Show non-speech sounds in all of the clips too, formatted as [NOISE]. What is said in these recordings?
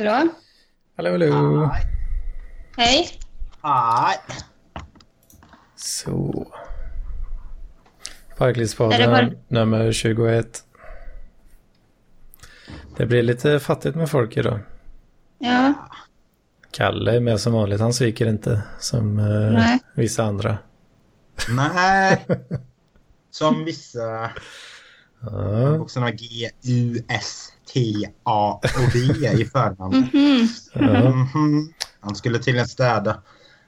Hallå? Hallå, hallå. Hej. Nej. Så. Parklivspodden bara- nummer 21. Det blir lite fattigt med folk idag. Ja, Kalle är med som vanligt. Han sviker inte som eh, vissa andra. Nej. [LAUGHS] Som vissa Ja, bokstäverna G, U, S, T, A och V i förnamn. [LAUGHS] mhm. ja. Mhm. Han skulle tydligen städa,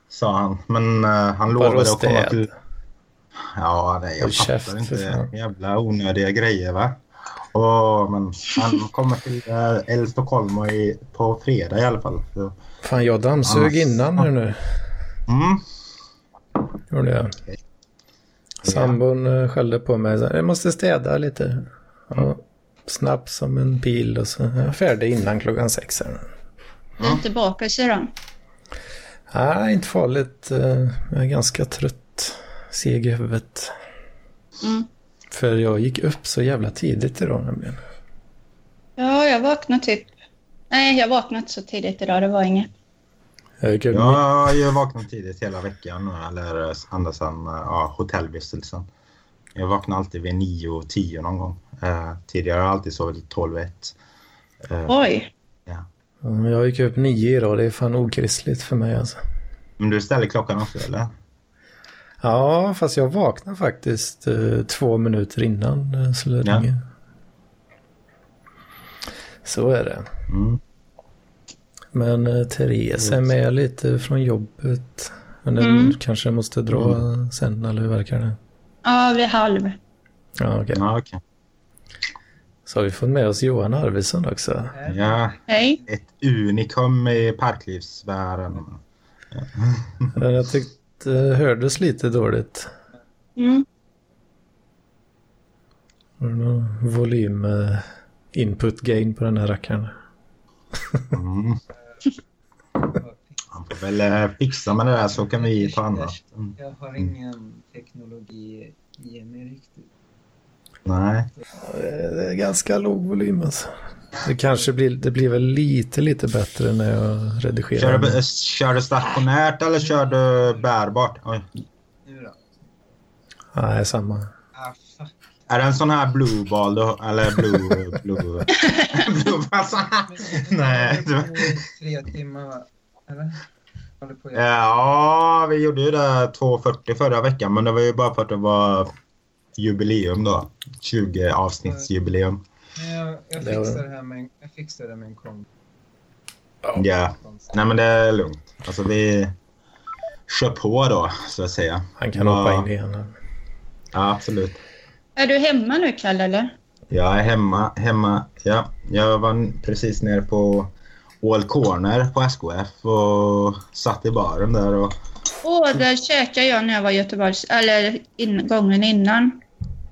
sa han. Men eh, han lovade att komma till... Ja, nej, jag käft, fattar inte. Jävla onödiga grejer, va? Och, men han kommer till äh, El Stockholm i, på fredag i alla fall. Så, Fan, jag dammsög innan här nu. mm. Gjorde jag. Okej. Sambon eh, skällde på mig. så, Jag måste städa lite. Ja, snabbt som en pil och så är jag färdig innan klockan sex. Här. Du är inte bakis idag? Nej, inte farligt. Eh, Jag är ganska trött. Seg i huvudet. Mm. För jag gick upp så jävla tidigt idag nämligen. Ja, jag vaknade typ... Nej, jag vaknade inte så tidigt idag. Det var inget. Jag gick upp Jag vaknat tidigt hela veckan, eller ända sedan ja, hotellvistelsen. Jag vaknar alltid vid 9 och 10 någon gång. Eh, tidigare har jag alltid sovit 12 och 1. Eh, Oj. Ja, Jag gick upp nio idag. Det är fan okristligt för mig alltså. men du ställer klockan också eller? Ja, fast jag vaknade faktiskt eh, två minuter innan eh, så Ja. Så är det. Mm. Men eh, Therese är med lite från jobbet. Men den Mm. kanske måste dra sen, eller hur verkar det? Ja, vid halv. Ja, okej. Ja, okej. Så har vi fått med oss Johan Arvidsson också. Ja, Hej. ett unikum i parklivsvärlden. Men Jag tyckte det hördes lite dåligt. Mm. Var det någon volym eh, input gain på den här rackaren? Mm. Han får väl eh, fixa med det där så kan vi ta annat. Mm. Jag har ingen teknologi i mig riktigt. Nej. Det är ganska låg volym alltså. Det kanske blir, det blir väl lite, lite bättre när jag redigerar. Kör du, kör du stationärt eller kör du bärbart? Oj. Nu då? Nej, samma. Är det en sån här blue ball du, eller blue... blue, [LAUGHS] blue nej. Du- håller på i tre timmar, eller? Ja, vi gjorde ju det 2.40 förra veckan, men det var ju bara för att det var jubileum då. 20 avsnittsjubileum. Jag, jag fixar det här med en, jag fixar det med en komp. Ja, nej men det är lugnt. Alltså vi kör på då, så att säga. Han kan Ja. hoppa in igen. Ja, absolut. Är du hemma nu, Kalle, eller? Jag är hemma, hemma. Ja, jag var precis nere på All Corner på SKF och satt i baren där och Åh, där käkade jag när jag var i Göteborg. Eller in, gången innan.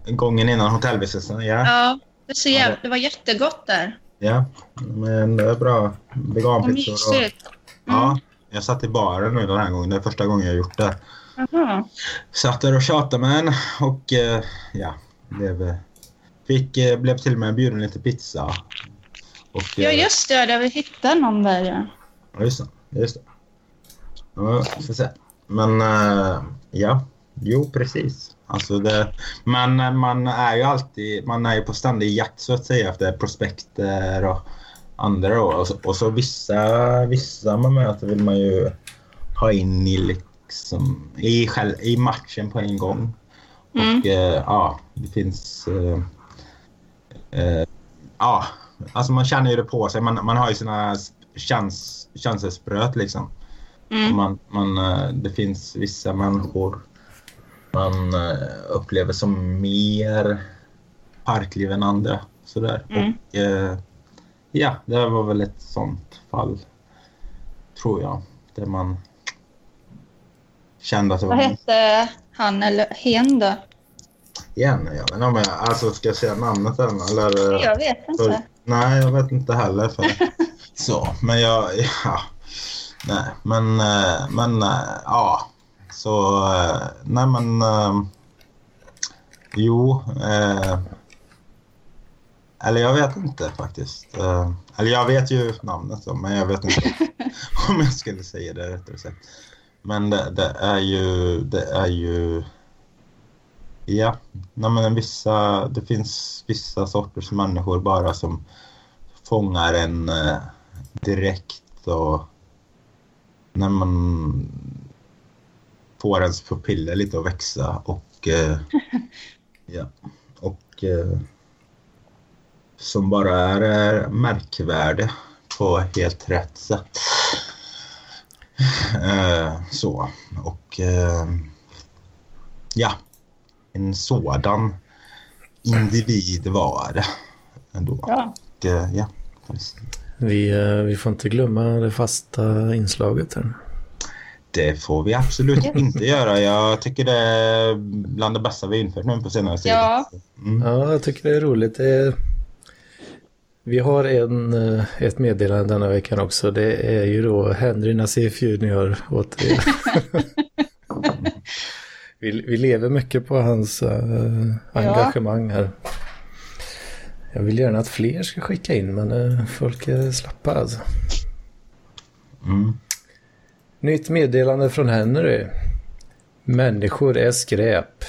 gången innan hotellvistelsen. Ja, Ja, det, så jävla, det- var jättegott där. ja. Men det är bra veganpizzor. Och, mysigt. ja, jag satt i baren nu den här gången. Det är första gången jag gjort det. Jaha. Satt där och tjatade med en och eh, ja, blev, fick, eh, blev till och med bjuden lite pizza. Och, Ja, eh, just det. Där vi hittade någon där, ja. Ja, just det. Just det. Ja, får se. Men eh, ja, jo precis. Alltså det, men eh, man är ju alltid, man är ju på ständig jakt så att säga efter prospekter och andra då. Och så, och så vissa, vissa man möter vill man ju ha in i liksom, i, själv, i matchen på en gång. Mm. Och eh, ja, det finns... Eh, eh, ja, alltså man känner ju det på sig. Man, man har ju sina käns, känselspröt liksom. Mm. Man, man, eh, det finns vissa människor man eh, upplever som mer parkliv än andra. Sådär. Mm. Och, eh, ja, det var väl ett sånt fall. Tror jag. Där man kände att det var... Vad hette han eller hen då? Igen, jag vet inte om jag alltså, ska jag säga namnet än eller? Jag vet för, inte. nej, jag vet inte heller. För, [LAUGHS] så, men jag, ja. Nej, men, eh, men eh, ja. Så, eh, nej men. Jo. Eh, eller jag vet inte faktiskt. Eh, eller jag vet ju namnet då, men jag vet inte [LAUGHS] om jag skulle säga det rättare sagt. Men det, det är ju, det är ju, ja, nej men vissa, det finns vissa sorters människor bara som fångar en eh, direkt och när man får ens pupiller lite att växa och eh, [LAUGHS] ja, och eh, som bara är, är märkvärde på helt rätt sätt. Så, och ja, en sådan individ var det ändå. Ja. Och, eh, ja. Vi, eh, vi får inte glömma det fasta inslaget här. Det får vi absolut inte göra. Jag tycker det är bland det bästa vi infört nu på senare tid. Ja. Mm. Ja, jag tycker det är roligt. Det är... Vi har en, eh, ett meddelande denna veckan också. Det är ju då Henry Nassif Junior återigen. [LAUGHS] [LAUGHS] vi, vi lever mycket på hans uh, engagemang här. Jag vill gärna att fler ska skicka in men uh, folk är slappa alltså. Mm. Nytt meddelande från Henry. Människor är skräp.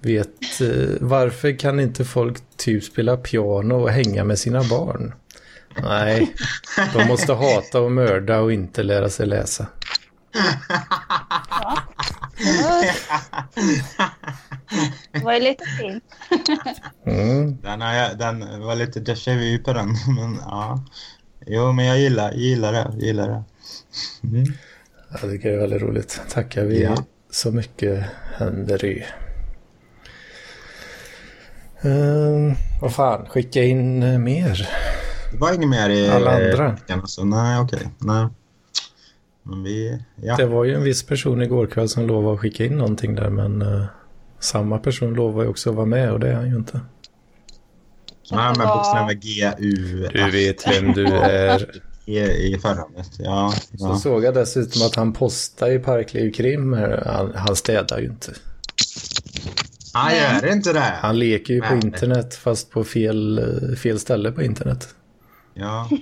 Vet eh, varför kan inte folk typ spela piano och hänga med sina barn? Nej, de måste hata och mörda och inte lära sig läsa. [LAUGHS] Det var ju lite fint. Mm. Den, jag, den var lite déjà vu på den. [LAUGHS] Men, ja. Jo, men jag gillar, gillar det. Jag gillar det. Mm. Jag tycker det är väldigt roligt. Tackar vi Ja. så mycket Henry. Um, vad fan, skicka in eh, mer. Det var inget mer i Alla andra. veckan. Alltså. Nej, okej. Nej. Men vi... Ja. Det var ju en viss person igår kväll som lovade att skicka in någonting där men eh, samma person lovar ju också att vara med och det är han ju inte. Nej, men var- bokstäver G, U, Du vet vem du är. i, i förnamnet. Ja. Så ja. såg jag dessutom att han postade i Parkliv Krim. Han, han städar ju inte. Han gör inte det. Han leker ju på Nej. internet fast på fel, eh, fel ställe på internet. Ja. [LAUGHS]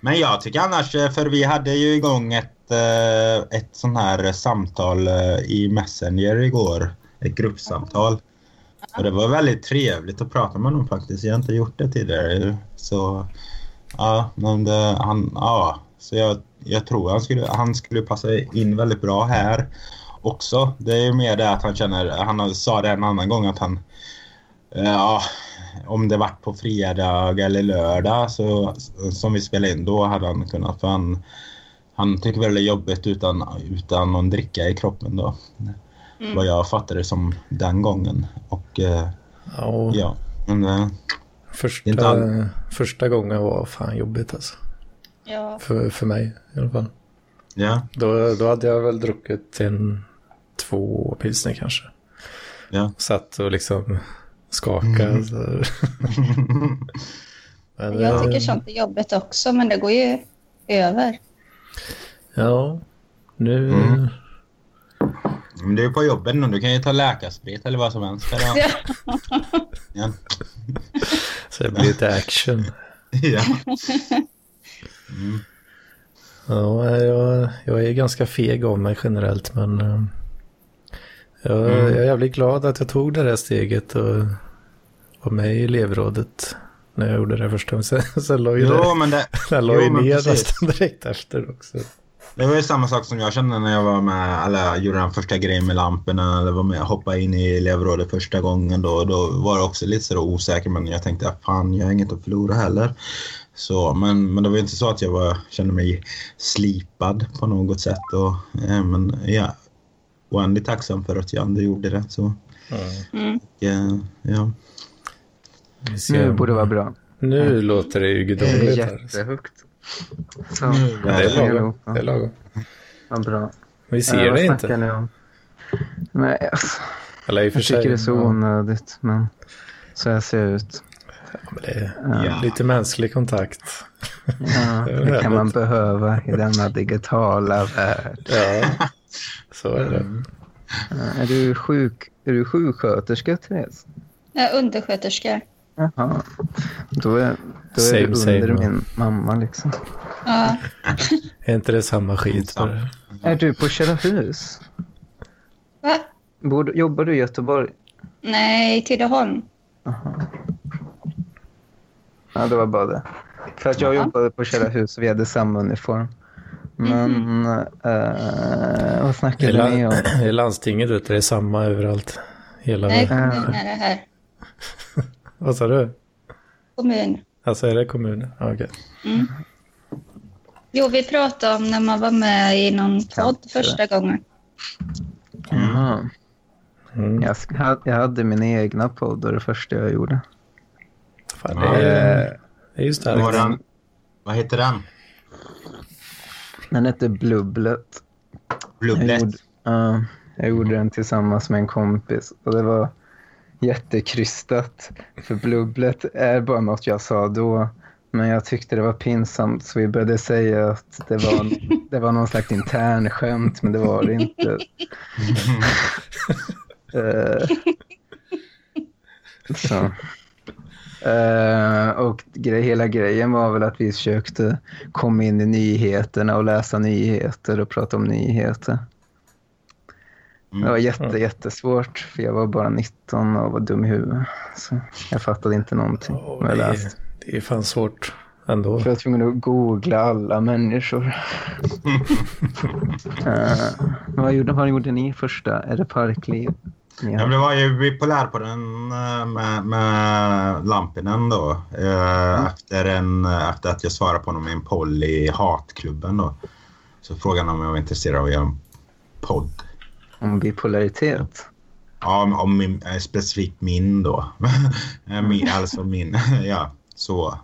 Men jag tycker annars, eh, för vi hade ju igång ett, eh, ett sån här samtal eh, i Messenger igår. Ett gruppsamtal. Och det var väldigt trevligt att prata med honom faktiskt. Jag har inte gjort det tidigare. Så ja, men det, han, ja. Så jag, jag tror han skulle, han skulle passa in väldigt bra här också. Det är ju mer det att han känner, han sa det en annan gång att han Ja, om det vart på fredag eller lördag så, som vi spelade in, då hade han kunnat. För han, han tycker väl det är jobbigt utan, utan någon dricka i kroppen då. Mm. Vad jag fattade som den gången. Och eh, Ja, ja, men eh, första, inte all- första gången var fan jobbigt alltså. Ja. För, för mig i alla fall. ja, Då, då hade jag väl druckit en, två pilsner kanske. ja. Satt och liksom skakade. Mm. Så. [LAUGHS] Men, Jag tycker sånt är jobbigt också, men det går ju över. Ja, nu... Mm. Men du är på jobbet nu, du kan ju ta läkarsprit eller vad som helst. Eller? Ja. [LAUGHS] Ja. Så det blir lite action. [LAUGHS] ja. Mm. Ja, jag, jag är ganska feg av mig generellt men eh, jag, Mm. jag är jävligt glad att jag tog det där steget och var med i elevrådet när jag gjorde det första gången. [LAUGHS] Sen, sen la ju Jo, det, men det, [LAUGHS] jag la jo, ju ner nästan direkt efter också. Det var ju samma sak som jag kände när jag var med, eller gjorde den första grejen med lamporna, eller var med och hoppade in i elevrådet första gången. Då, då var det också lite så osäker, men jag tänkte att fan, jag har inget att förlora heller. Så, men, men det var ju inte så att jag var, kände mig slipad på något sätt. Och, eh, men ja, oändligt tacksam för att jag ändå gjorde det. Så, Mm. ja, ja. Nu borde det vara bra. Nu låter det ju Det är gudomligt här. jättehögt. Så, Men det är lagom. Det är lagom. vad bra. Vi ser vad det snackar inte. ni om? Men, alltså, Eller i för jag tycker sig. det är så ja, onödigt, men så jag ser ut. men det är Ja. lite mänsklig kontakt. Ja, [LAUGHS] Det det kan man behöva i denna digitala värld. Ja, så är det. Är du, sjuk, är du sjuksköterska, Therese? Jag är undersköterska. Jaha. Då är, då är Same, du same, under ja. min mamma liksom. Ja. [LAUGHS] Är inte det samma skit? För? Är du på Källarhus? Va? Bor, du- jobbar du i Göteborg? Nej, Tidaholm. Ja, det var bara det. För att jag Ja. jobbade på Källarhus och vi hade samma uniform. Men eh, vad snackade Är, ni om? [CLEARS THROAT] la- är landstinget ute? Det är samma överallt? Hela Nej, världen. kommun är det här. [LAUGHS] Vad sa du? Kommun. Alltså är det kommunen? Ja, Okej. Mm. Jo, vi pratade om när man var med i någon podd första gången. Jaha. Mm. Jag, jag hade min egna podd och det första jag gjorde. Fan, det, är, Eh, det är ju starkt. den? Vad heter den? den hette Blubblet. Jag Blubblet. gjorde, ja, jag gjorde den tillsammans med en kompis och det var jättekrystat. För Blubblet är bara något jag sa då. Men jag tyckte det var pinsamt så vi började säga att det var, [LAUGHS] det var någon slags intern skämt men det var det inte. [LAUGHS] Eh, så. Eh, och grej, hela grejen var väl att vi försökte komma in i nyheterna och läsa nyheter och prata om nyheter. Mm. Det var jätte, jättesvårt för jag var bara 19 och var dum i huvudet. Så jag fattade inte någonting jag det, är, det är fan svårt ändå. För jag var tvungen att googla alla människor. [LAUGHS] Eh, vad, gjorde, vad gjorde ni första? Är det Parkliv? Ja, det var ju bipolär på den eh, med, med Lampinen då. Eh, efter, en, efter att jag svarade på honom i en poll i hatklubben då. Så frågade han om jag var intresserad av att göra en podd. Om bipolaritet? Ja, om, min, eh, specifikt min då. [LAUGHS] Eh, min, alltså min, [LAUGHS] ja, så.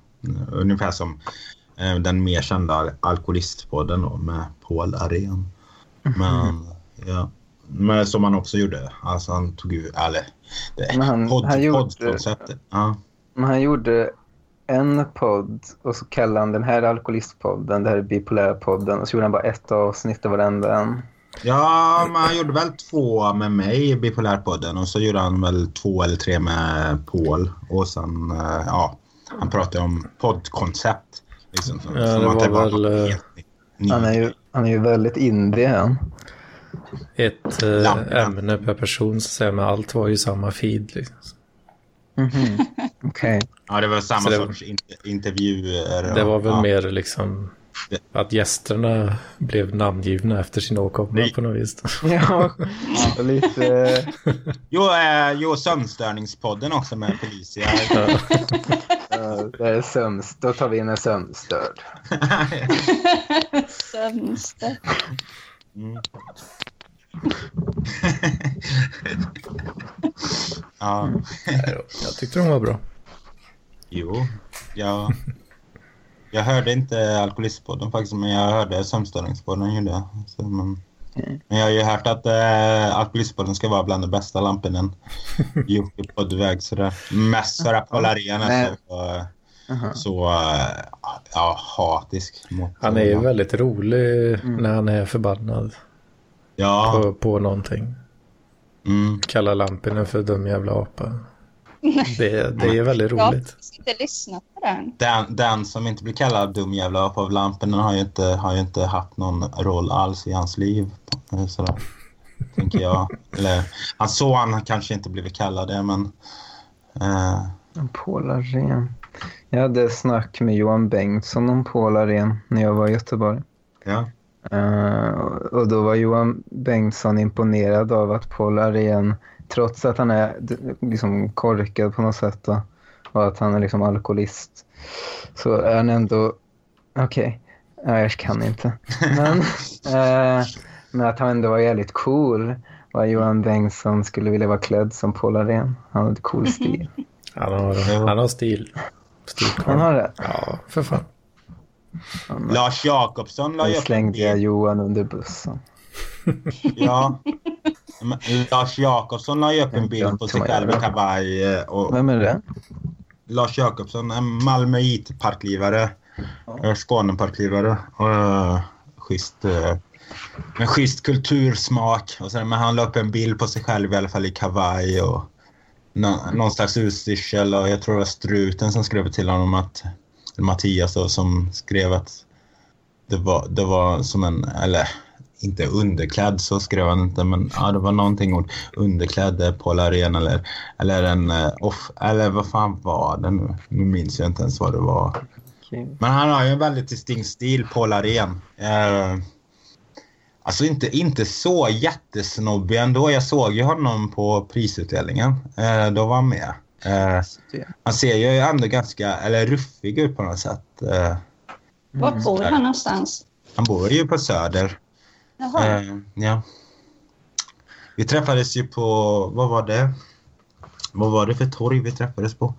Ungefär som eh, den mer kända al- alkoholistpodden då med Paul Arén. Men, [LAUGHS] ja. Men som han också gjorde. Alltså han tog ju, eller, det, Men han- podd, han gjorde- poddkonceptet. Ja. Men han gjorde en podd och så kallade han den här alkoholistpodden, det här är bipolärpodden och så gjorde han bara ett avsnitt av varenda en. Ja, men han gjorde väl två med mig i Bipolärpodden och så gjorde han väl två eller tre med Paul. Och sen, eh, ja, han pratade om poddkoncept. Liksom, som, Ja, det det var var väl, eh. Han är ju, han är ju väldigt indie. Ett eh, ämne per person så säga, men allt var ju samma feed. Liksom. Mhm. [LAUGHS] Okej. Ja, det var samma det var- sorts inter- intervjuer. Det var väl ja. mer liksom [LAUGHS] att gästerna blev namngivna efter sin åkomma på något vis. [LAUGHS] Ja, lite... [LAUGHS] Jo, eh, jo, sömnstörningspodden också med Felicia. Ja. Det är sömns, då tar vi in en sömnstörd. Sämsta. Mm. ja, Jag tyckte de var bra. jo. Jag, jag hörde inte Alkoholistpodden faktiskt, men jag hörde Sömnstörningspodden. Gjorde jag. Så, men, men jag har ju hört att eh, Alkoholistpodden ska vara bland de bästa lampinen [LAUGHS] gjort i poddväg. Sådär. Mest för att Polaren är så, eh, så ja, hatisk. Mot, Han är ju eh, väldigt rolig när han är förbannad Ja. på, på någonting. Mm. Kallar Lampinen för dum jävla apa. Det, det är väldigt Jag har roligt. inte lyssnat den. Den, den som inte blir kallad dum jävla apa av lampen den har ju inte, har ju inte haft någon roll alls i hans liv. Eh, Sådär. Tänker jag. Eller, hans son kanske inte blivit kallad det, men... Eh, Paul Arén. Jag hade snack med Johan Bengtsson om Paul Arén när jag var i Göteborg. ja. Eh, och då var Johan Bengtsson imponerad av att Paul Arén, trots att han är liksom korkad på något sätt då, och att han är liksom alkoholist, så är han ändå... Okej, okay. jag kan inte. Men, [LAUGHS] eh, men att han ändå var jävligt cool att Johan Bengtsson skulle vilja vara klädd som Paul Arén. Han hade cool stil. Han har, han har stil. Stil Han har det. Ja, för fan. Han, Lars Jakobsson la ju slängde jag. Johan under bussen. [LAUGHS] Ja. Men Lars Jakobsson la ju upp en bild på sig själv i kavaj. eh, Och Vem är det? Lars Jakobsson, en Malmöit-parklivare. eh, Skåneparklivare. Och, eh, schysst, eh, med schysst kultursmak. Och sen, men han la upp en bild på sig själv i alla fall i kavaj och nå, någon slags utstyrsel och jag tror det var Struten som skrev till honom att, Mattias då, som skrev att det var, det var som en, eller inte underklädd så skrev han inte men ja, det var någonting ord underklädd Paul Arena eller, eller en eh, off, eller vad fan var det nu? Nu minns jag inte ens vad det var. Okej. Men han har ju en väldigt distinkt stil, Paul Arén. Eh, alltså inte, inte så jättesnobbig ändå. Jag såg ju honom på prisutdelningen. Eh, då var han med. Eh, han ser ju ändå ganska, eller ruffig ut på något sätt. Eh, Vart bor han någonstans? han bor ju på Söder. Jaha. Eh, ja. Vi träffades ju på, vad var det? Vad var det för torg vi träffades på?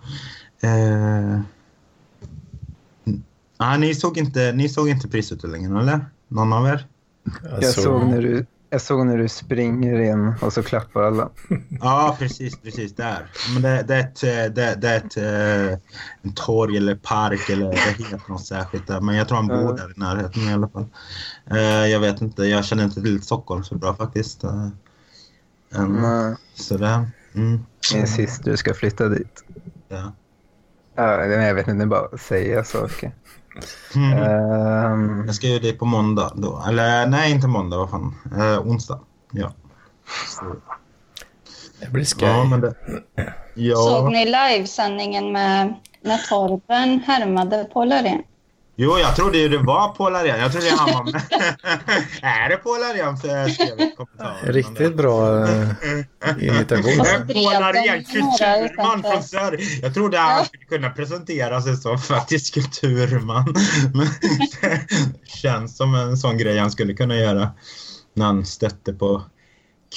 Eh, ah, ni, såg inte, ni såg inte prisutdelningen, eller? Någon av er? Jag såg, när du, jag såg när du springer in och så klappar alla. Ja, precis, precis där. Men det, det är ett, eh, det, det är ett eh, en torg eller park eller det heter något särskilt där. Men jag tror han bor där i närheten i alla fall. Eh, jag vet inte, jag känner inte till Stockholm så bra faktiskt. Eh, än, Nej, Så det, mm, Min syster ska flytta dit. ja. Ja, jag vet inte, det är bara att säga saker. Mm. Ehm, Jag ska ju det på måndag då. Eller nej, inte måndag, vad fan. Eh, onsdag. Ja. Så, det blir skoj. ja, men det... Såg Ja. ni livesändningen med när Torben härmade Paul? Jo, jag trodde ju det var Paul Arén. Jag trodde han var med. [LAUGHS] är det Paul Arén? För jag skrev. Riktigt bra eh, imitation. [LAUGHS] Paul Arén, kulturman från Söder. Jag trodde han skulle kunna presentera sig som faktiskt kulturman. [LAUGHS] Men det känns som en sån grej han skulle kunna göra. När han stötte på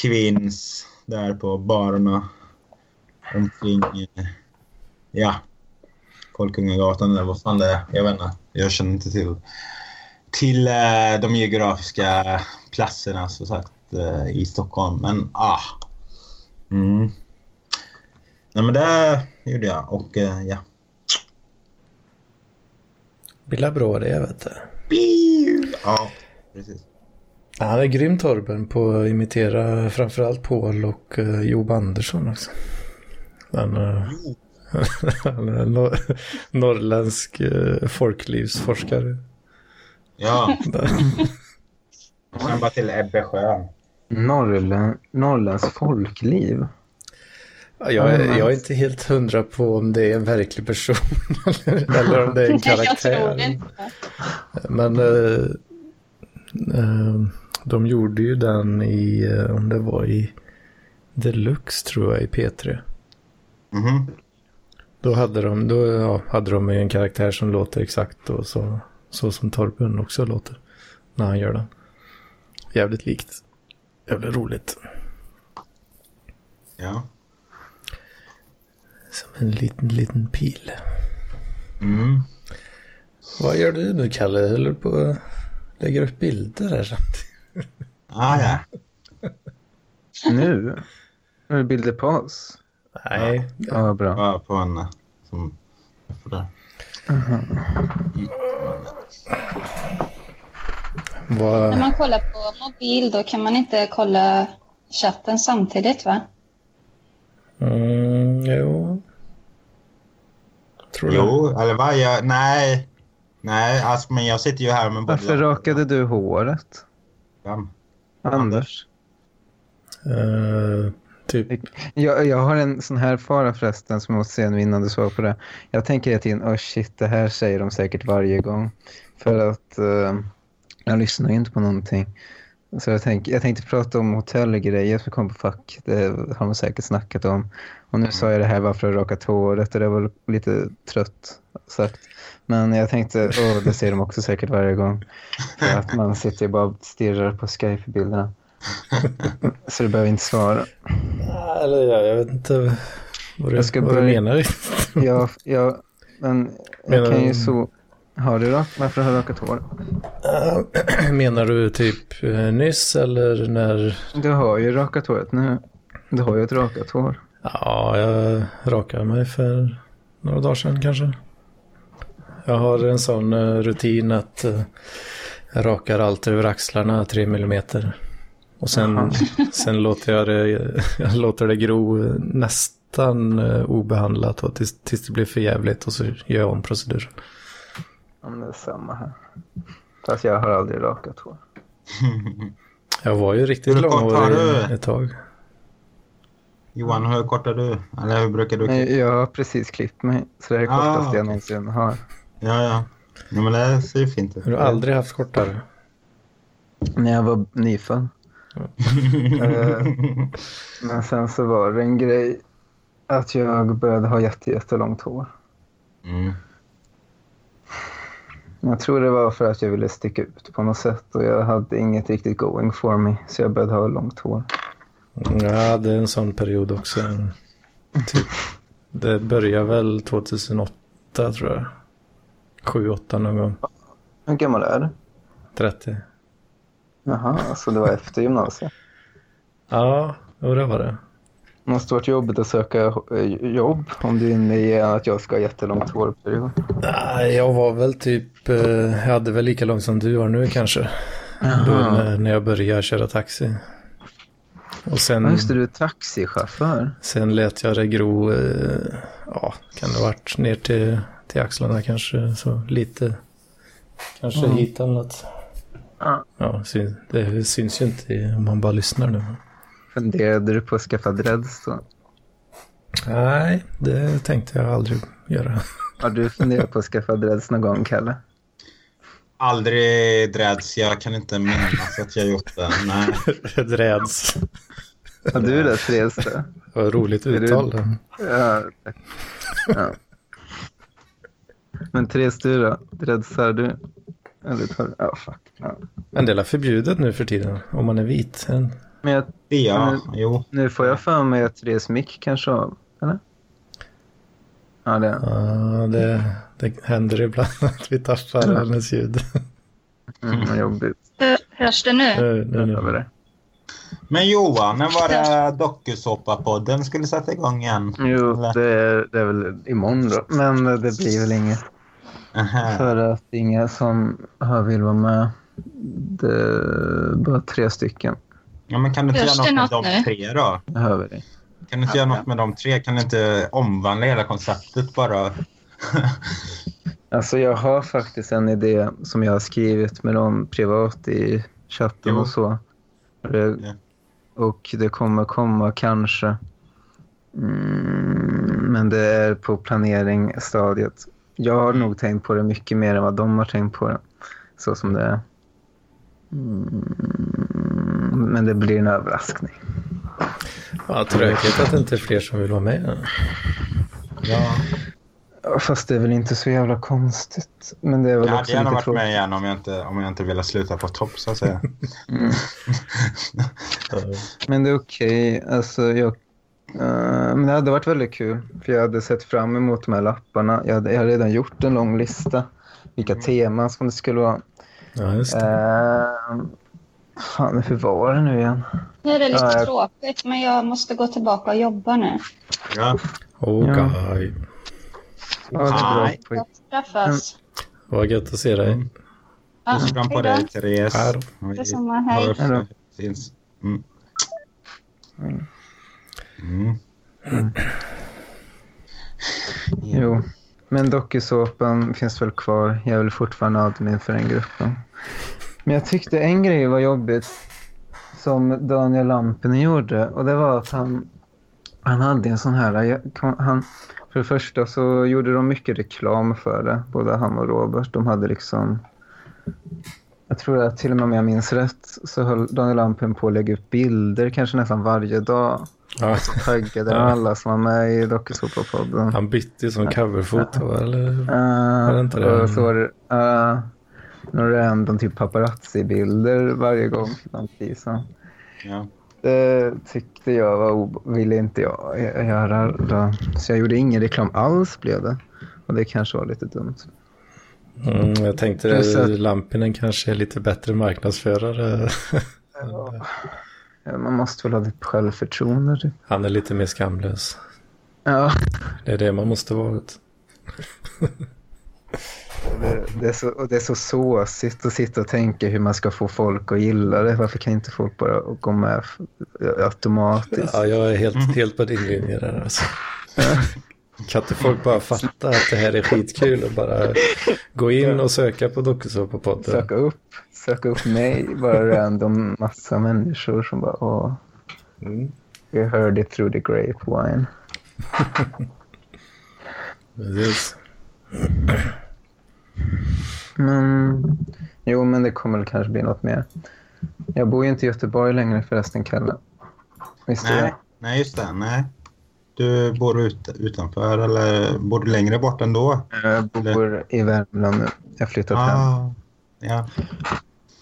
kvinns där på barerna omkring, eh, ja, Folkungagatan eller vad fan det är. Jag vet inte. Jag känner inte till, till eh, de geografiska platserna så sagt eh, i Stockholm. Men ah. Mm. Nej men det gjorde jag och eh, ja. Blir bra det vet du. Ja, precis. Han är grym Torben på att imitera framförallt Paul och uh, Job Andersson också. Han, eh, han är en nor- norrländsk uh, folklivsforskare. Ja. [LAUGHS] Jag bara till Ebbe. Norrland, Norrlands folkliv. Ja, Jag är, jag är inte helt hundra på om det är en verklig person [LAUGHS] eller, eller om det är en Jag tror karaktär. inte. Men eh, eh, de gjorde ju den i, eh, om det var i Deluxe tror jag, i P3. Mhm. Då hade de, då, ja, hade de en karaktär som låter exakt och så, så som Torben också låter när han gör den. Jävligt likt. Jävligt roligt. Ja. Som en liten, liten pil. Mm. Vad gör du nu Kalle? Håller du på att lägga upp bilder här samtidigt? Ah, ja. [LAUGHS] Nu? Nu är det bilder på oss. Nej, Ja, bra. Ja, på en eh, som... för där. vad... När man kollar på mobil då kan man inte kolla chatten samtidigt va? Mm, jo. Tror? Jo, eller vad? Jag, nej. Nej, alltså, men jag sitter ju här med Varför rakade du håret? Vem? Anders? Eh, typ. Jag, jag har en sån här fara förresten som jag måste säga nu innan du svarar på det. Jag tänker hela tiden, oh shit, det här säger de säkert varje gång. För att uh, jag lyssnar ju inte på någonting. Så jag, tänk, jag tänkte prata om hotellgrejer som kom på fack. Det har man säkert snackat om. Och nu sa jag det här bara för att raka håret och det var lite trött sagt. Men jag tänkte, åh, det säger de också säkert varje gång. För att man sitter ju bara och stirrar på Skype-bilderna. [LAUGHS] Så du behöver inte svara. Eller ja, jag vet inte vad du, Jag ska vad du börja- menar. [LAUGHS] Ja, ja men jag Menar kan ju du- så... Har du rak? Varför har du rakat hår? [CLEARS THROAT] Menar du typ eh, nyss eller när? Du har ju rakat håret nu. Du har ju ett rakat hår. Ja, jag rakade mig för några dagar sedan kanske. Jag har en sån eh, rutin att eh, jag rakar allt över axlarna 3 millimeter. Och sen, [LAUGHS] sen låter jag det, jag [LAUGHS] låter det gro näst, ettan eh, obehandlat och tills, tills det blir för jävligt och så gör jag om proceduren. Ja, men det är samma här. Fast jag har aldrig rakat hår. [LAUGHS] Jag var ju riktigt långhårig du? ett tag. Johan, hur kort är du? Eller hur brukar du? Men jag har precis klippt mig, så det är det Ah, kortaste jag någonsin har. Ja, ja. ja men det ser ju fint ut. Har du aldrig haft kortare? När jag var nyfödd. Eh, Men sen så var det en grej att jag började ha jätte, jättelångt hår. Mm. Jag tror det var för att jag ville sticka ut på något sätt och jag hade inget riktigt going for me så jag började ha långt hår. Jag hade en sån period också. Typ. Det började väl 2008 tror jag. 7-8 någon gång. Hur gammal är du? 30. Jaha, alltså det var efter gymnasiet. [LAUGHS] Ja, jo, det var det. Det måste varit jobbigt att söka eh, jobb om du är inne i att jag ska ha jättelångt hårperiod. Nej, Jag var väl typ, eh, jag hade väl lika långt som du har nu kanske. Då när, när jag började köra taxi. Och sen, Ja, just det, du är taxichaufför. sen lät jag det gro, eh, ja, kan det ha varit ner till, till axlarna kanske, så lite. Kanske Mm. hit eller något. Ja. Ja, det syns ju inte om man bara lyssnar nu. Funderade du på att skaffa dreads då? Nej, det tänkte jag aldrig göra. Har du funderat på att skaffa dreads någon gång, Kalle? Aldrig dreads. Jag kan inte minnas att jag gjort det. Nej. [LAUGHS] Räds. Har du det, Therese? Vad roligt Är du- uttal. Ja. ja. Men Therese, du då? Dreadsar du? Eller tar Ja, fuck. Ja. En del är förbjudet nu för tiden, om man är vit. En- Men jag, Ja, Men- jo. nu får jag för mig att Therese mick kanske av, eller? Ja, det Ja, det, det händer ibland [LAUGHS] att vi tappar hennes ljud. mm, vad jobbigt. Hör, hörs det nu? Nu, nu, Nu hör vi nu. det. Men Johan, när var det dokusåpa-podden skulle sätta igång igen? Jo, det är, det är väl imorgon då. Men det blir väl inget. Aha. För att det är inga som har vill vara med. Det är bara tre stycken. Ja, men kan du inte göra något med de tre då? Vi det. Kan du inte göra något med de tre? Kan du inte omvandla hela konceptet bara? [LAUGHS] Alltså jag har faktiskt en idé som jag har skrivit med dem privat i chatten Jo. och så. Och det, och det kommer komma kanske. Mm, men det är på planeringsstadiet. Jag har nog tänkt på det mycket mer än vad de har tänkt på det. Så som det är. Mm, men det blir en överraskning. Ja, tråkigt att det inte är fler som vill vara med. Ja. Fast det är väl inte så jävla konstigt. Men det är väl Jag hade gärna varit tråkigt. med igen om jag inte, om jag inte ville sluta på topp så att säga. Mm. [LAUGHS] Men det är okej. Alltså, jag, eh, men det hade varit väldigt kul. För jag hade sett fram emot de här lapparna. Jag hade, jag hade redan gjort en lång lista. Vilka teman som det skulle vara. Ja, just det. Uh, fan, hur var det nu igen? Nu är det lite Ja, jag- tråkigt, men jag måste gå tillbaka och jobba nu. Ja. Åh, Ja. gaj. Ja, det Nej. pojk. Träffas. Vad gött att se dig. Ja, Puss fram på hej dig, Therese. Detsamma, hej. hörs. Hej då. Syns. Mm. Mm. Mm. Jo. Men dokusåpan finns väl kvar. Jag är väl fortfarande admin för den gruppen. Men jag tyckte en grej var jobbigt som Daniel Lampinen gjorde och det var att han, han hade en sån här... Han, för det första så gjorde de mycket reklam för det, både han och Robert. De hade liksom... Jag tror att till och med om jag minns rätt så höll Daniel Lampinen på att lägga upp bilder kanske nästan varje dag. Ja, Taggade alla som var med i dokusåpapodden. han bytte ju som coverfoto, eller? Uh, det inte det? Och så var det uh, några random typ paparazzi-bilder varje gång. Ja. Det tyckte jag var ville inte jag gö- göra. Då. Så jag gjorde ingen reklam alls blev det. Och det kanske var lite dumt. Mm, jag tänkte att att- Lampinen kanske är lite bättre marknadsförare. Ja, [LAUGHS] Man måste väl ha lite självförtroende. Typ. Han är lite mer skamlös. Ja. Det är det man måste vara. Det, det, är så, och det är så såsigt att sitta och tänka hur man ska få folk att gilla det. Varför kan inte folk bara gå med automatiskt? Ja, jag är helt, helt på din linje där alltså. [LAUGHS] Kan inte folk bara fatta att det här är skitkul och bara gå in och söka på Dokusåpapodden? Söka upp, söka upp mig, bara random massa människor som bara åh, Mm. we heard it through the grapevine. [LAUGHS] Precis. Men, jo, men det kommer väl kanske bli något mer. Jag bor ju inte i Göteborg längre förresten, Kalle. Visst är Nej, det? nej, just det. Nej. Du bor ut, utanför eller bor du längre bort ändå? Jag bor i Värmland nu. Jag har flyttat hem. Ah, ja.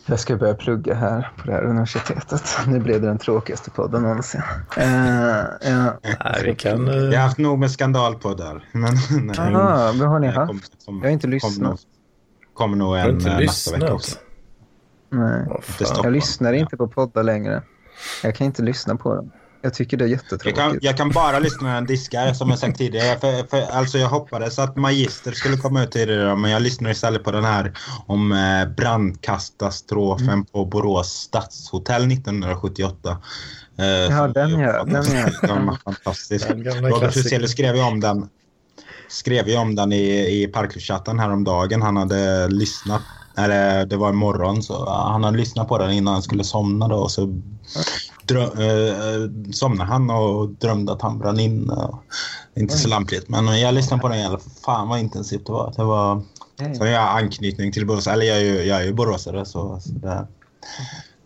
Jag ska börja plugga här på det här universitetet. Nu blev det den tråkigaste podden någonsin. Uh, ja. Nej, vi kan... eh, Jag har haft nog med skandalpoddar. Men, [LAUGHS] nej. Aha, vad har ni haft? kommer- kommer- Jag har inte lyssnat. nog- Kommer nog Har du en eh, nästa vecka också. Nej. Stoppar. Jag lyssnar inte på poddar längre. Jag kan inte lyssna på dem. Jag tycker det är Jag jättetråkigt. kan, jag kan bara lyssna när den diskar som jag sagt tidigare. För, för, alltså jag hoppades att Magister skulle komma ut tidigare men jag lyssnar istället på den här om eh, brandkatastrofen Mm. på Borås stadshotell 1978. Eh, Ja, den ja, den ja. Fantastisk. Den Robert. Huselius skrev ju om den. Skrev ju om den i, i Parklivschatten häromdagen. Han hade lyssnat. Eller det var imorgon så ja, han hade lyssnat på den innan han skulle somna då och så drö, eh, somnade han och drömde att han brann in. inte så lampligt men jag lyssnade på den i alla fall. Fan vad intensivt det var. Det var så jag har anknytning till Borås. Eller jag är ju, jag är ju boråsare så, så det,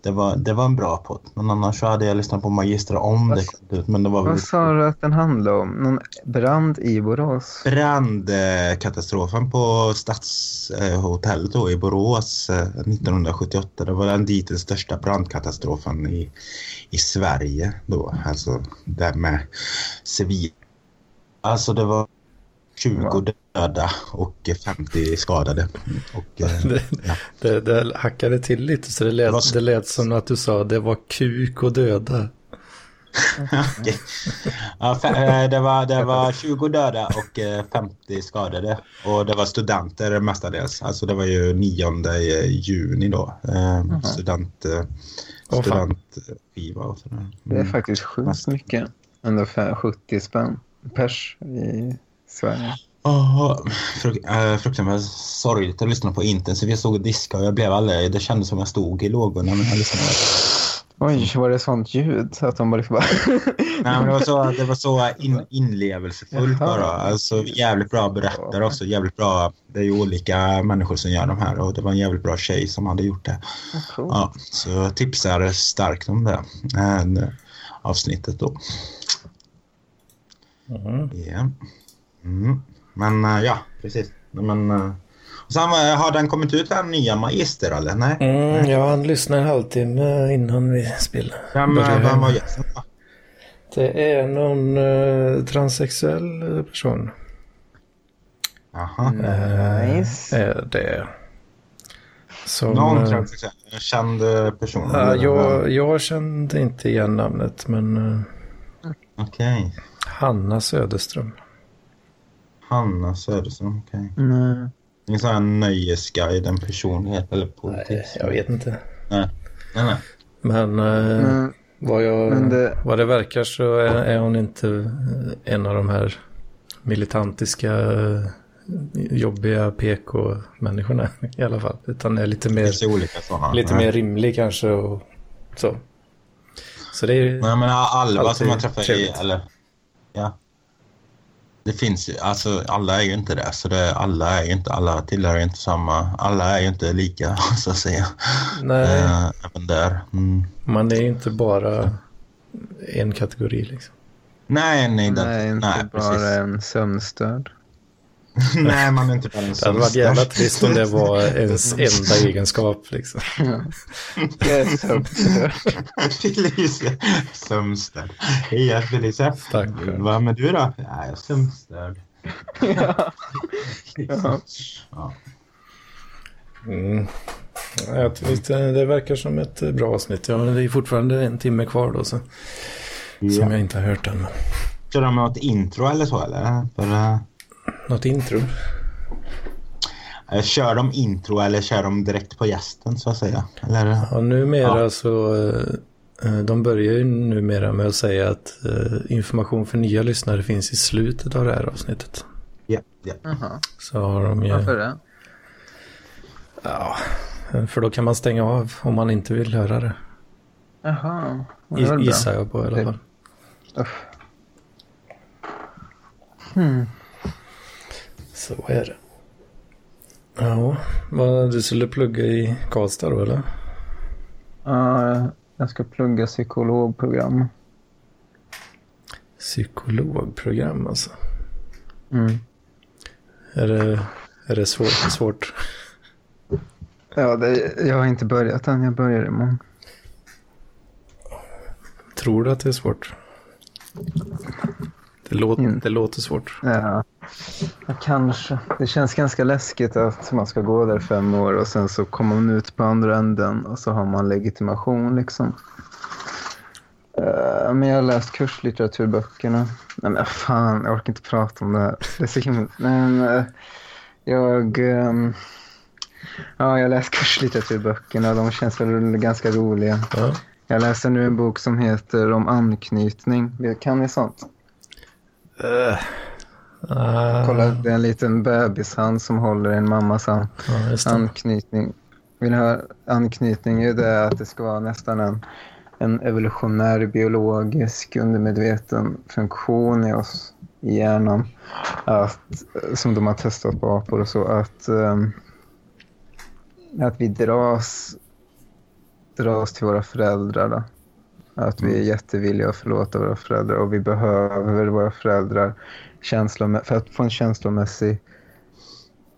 det, var, det var en bra podd. Men annars så hade jag lyssnat på Magister om det kom ut. Men det var Vad sa du att den handlade om? Någon brand i Borås? brandkatastrofen på Stadshotellet då i Borås eh, 1978. Det var den dittills största brandkatastrofen i, i Sverige då. Alltså det med civil. Alltså det var 20 döda och 50 skadade. Och, eh, [LAUGHS] Det, ja. det, det hackade till lite så det Det lät, var- det lät som att du sa det var kuk och döda. [LAUGHS] Ja, eh, det, var, det var 20 döda och eh, 50 skadade. Och det var studenter mestadels. Alltså det var ju 9 juni då. Eh, student, eh, studentskiva och sådär. Det är Mm. faktiskt sjukt mycket. Ändå för 70 spänn pers i Sverige. Åh, fruk äh, fruktansvärt sorgligt att lyssna på intensivt. Jag stod och diskade och jag blev aldrig... Det kändes som jag stod i lågorna när jag lyssnade. Oj, var det sånt ljud? Att de bara liksom [LAUGHS] bara... Nej, men det var så, det var så in, inlevelsefullt Jaha. bara. Alltså jävligt bra berättare också. Jävligt bra. Det är ju olika människor som gör de här och det var en jävligt bra tjej som hade gjort det. Cool. Ja, så jag tipsar starkt om det. Äh, avsnittet då. Mhm. Ja. Mm. Men äh, ja, precis. Men, äh, och sen, äh, har den kommit ut den nya Magister eller? Nej? Mm, ja, han lyssnar en halvtimme innan vi spelar. Vem, vem var gästen? då? Det är någon transsexuell person. Jaha. Nice. Är det. Som, Någon transsexuell, känd person? ja, jag, jag kände inte igen namnet, men Okej. Hanna Söderström. Hanna Söderström, okej. Nej. Ingen sån här nöjesguide, en personlighet eller politik? Nej, jag vet inte. Nej. Nej, nej. Men, eh, vad, jag, men det- vad det verkar så är, är hon inte en av de här militantiska, eh, jobbiga PK-människorna [LAUGHS] i alla fall. Utan är lite mer, olika sådana. lite Nej. mer rimlig kanske och så. Så det är ju... Nej, men Alva som jag träffade i, eller ja. Det finns ju, alltså alla är ju inte det. Så det, alla är ju inte, alla tillhör ju inte samma, alla är ju inte lika [LAUGHS] så att säga. Nej, Eh, även där. Mm. man är ju inte bara en kategori liksom. Nej, nej, det, nej, inte nej, bara precis. en sömnstörd. [LAUGHS] nej, man är inte en Det hade varit jävla trist om det var ens [LAUGHS] enda egenskap liksom. Jag är sömnstörd. Felicia Sömstad. Hej, jag är Felicia. Stackarn. Vad med du då? Ja, jag är sömstörd. ja. Ja. Ja. Mm. Ja, Jag tyckte det verkar som ett bra avsnitt. Ja, men det är fortfarande en timme kvar då. Så, Som Ja. jag inte har hört än. Kör de något intro eller så eller? För, eh, Något intro? Eh, Kör de intro eller kör de direkt på gästen så att säga? Eller? Ja, numera Ja. så, eh, de börjar ju numera med att säga att eh, information för nya lyssnare finns i slutet av det här avsnittet. Ja, ja. Jaha, Så har de ju, varför det? ja, för då kan man stänga av om man inte vill höra det. Jaha. Gissar jag på i alla fall. Uff. Hmm. Så är det. Ja, du skulle plugga i Karlstad då eller? Ja, jag ska plugga psykologprogram. Psykologprogram alltså. Mm. Är det, är det svårt? svårt? Ja, det, jag har inte börjat än. Jag börjar imorgon. Tror du att det är svårt? Det, låter, Mm. det låter svårt. Ja, kanske. Det känns ganska läskigt att man ska gå där fem år och sen så kommer man ut på andra änden och så har man legitimation liksom. Eh, men jag har läst kurslitteraturböckerna. Nej men fan, jag orkar inte prata om det här. Det är så himla... Men, eh, jag... ehm, ja, jag läst kurslitteraturböckerna. De känns väl ganska roliga. Ja. Jag läser nu en bok som heter Om anknytning. Kan ni sånt? Uh, ah, Kolla, det är en liten bebishand som håller i en mammas hand. Ja. Anknytning. Ni höra? Anknytning är det att det ska vara nästan en, en evolutionär biologisk undermedveten funktion i oss, i hjärnan. Att, som de har testat på apor och så. Att, ehm, att vi dras, dras till våra föräldrar. Då. Att vi är jättevilliga att förlåta våra föräldrar och vi behöver våra föräldrar för att få en känslomässig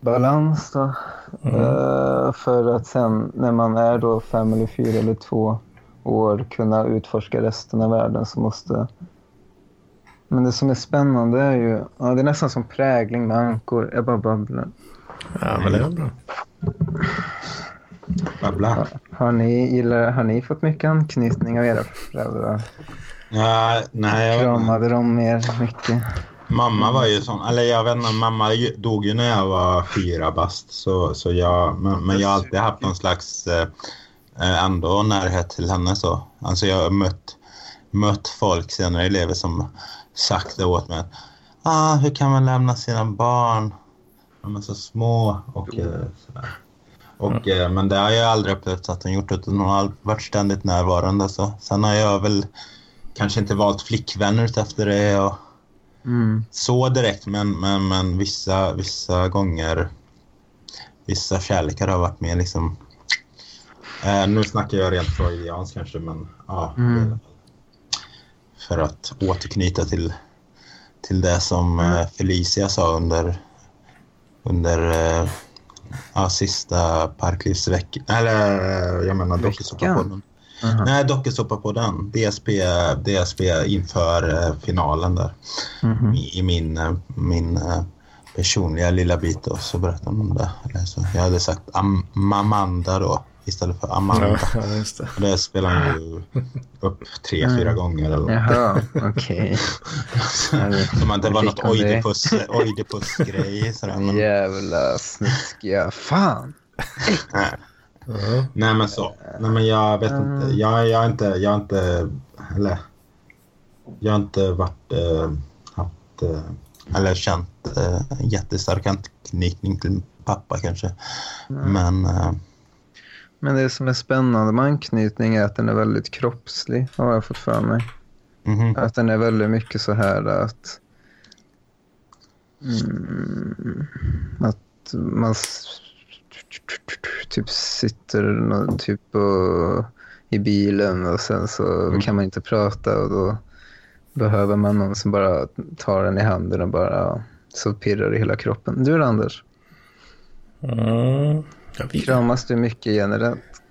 balans. Då. Eh, för att sen när man är då fem eller fyra eller två år kunna utforska resten av världen så måste... Men det som är spännande är ju... Ja, det är nästan som prägling med ankor. Jag bara babblar. Ja, men det är bra. Babbla. Har ni, gillar, har ni fått mycket anknytning av era föräldrar? Ja, nej, jag. Kramade de mer mycket? Mamma var ju sån, eller jag vet inte, mamma dog ju när jag var fyra bast. Så, så jag, men, men jag har alltid haft någon slags eh, eh, ändå närhet till henne så. Alltså jag har mött, mött folk senare i livet som sagt det åt mig. Ah, hur kan man lämna sina barn? De är så små och eh, sådär. Och, eh, men det har jag aldrig upplevt att hon gjort utan hon har varit ständigt närvarande. Så. Sen har jag väl kanske inte valt flickvänner efter det och Mm. så direkt, men, men, men vissa, vissa gånger, vissa kärlekar har varit med liksom. Eh, nu snackar jag rent freudianskt kanske, men ja. Mm. För att återknyta till, till det som eh, Felicia sa under, under eh, ja, sista Parklivsveckan, eller jag menar dokusåpapodden. Aha. Nej, dokusåpapodden. DSP, DSP inför eh, finalen där Mhm. i, i min, eh, min eh, personliga lilla bit då, så berättade hon om det. Så, jag hade sagt Am- Mamanda då istället för Amanda. Ja, just det. Och det spelade hon ju upp tre, Mm. fyra gånger eller något. Jaha, okej. [LAUGHS] Som att det var något? Oidipus, Oidipus-grej. [LAUGHS] men- Jävla snuskiga. Fan! Nej. Ja. Nej men så. Nej men jag vet Mm. inte. Jag, jag har inte, jag har inte, eller. Jag har inte varit, eh, haft, eh, eller känt en jättestark anknytning till pappa kanske. Men eh, Men det som är spännande med anknytning är att den är väldigt kroppslig, har jag fått för mig. mhm. Att den är väldigt mycket så här att... Mm, att man typ sitter typ på, i bilen och sen så Mm. kan man inte prata och då behöver man någon som bara tar den i handen och bara så pirrar i hela kroppen. Du då, Anders? Mm. Jag. Kramas du mycket generellt?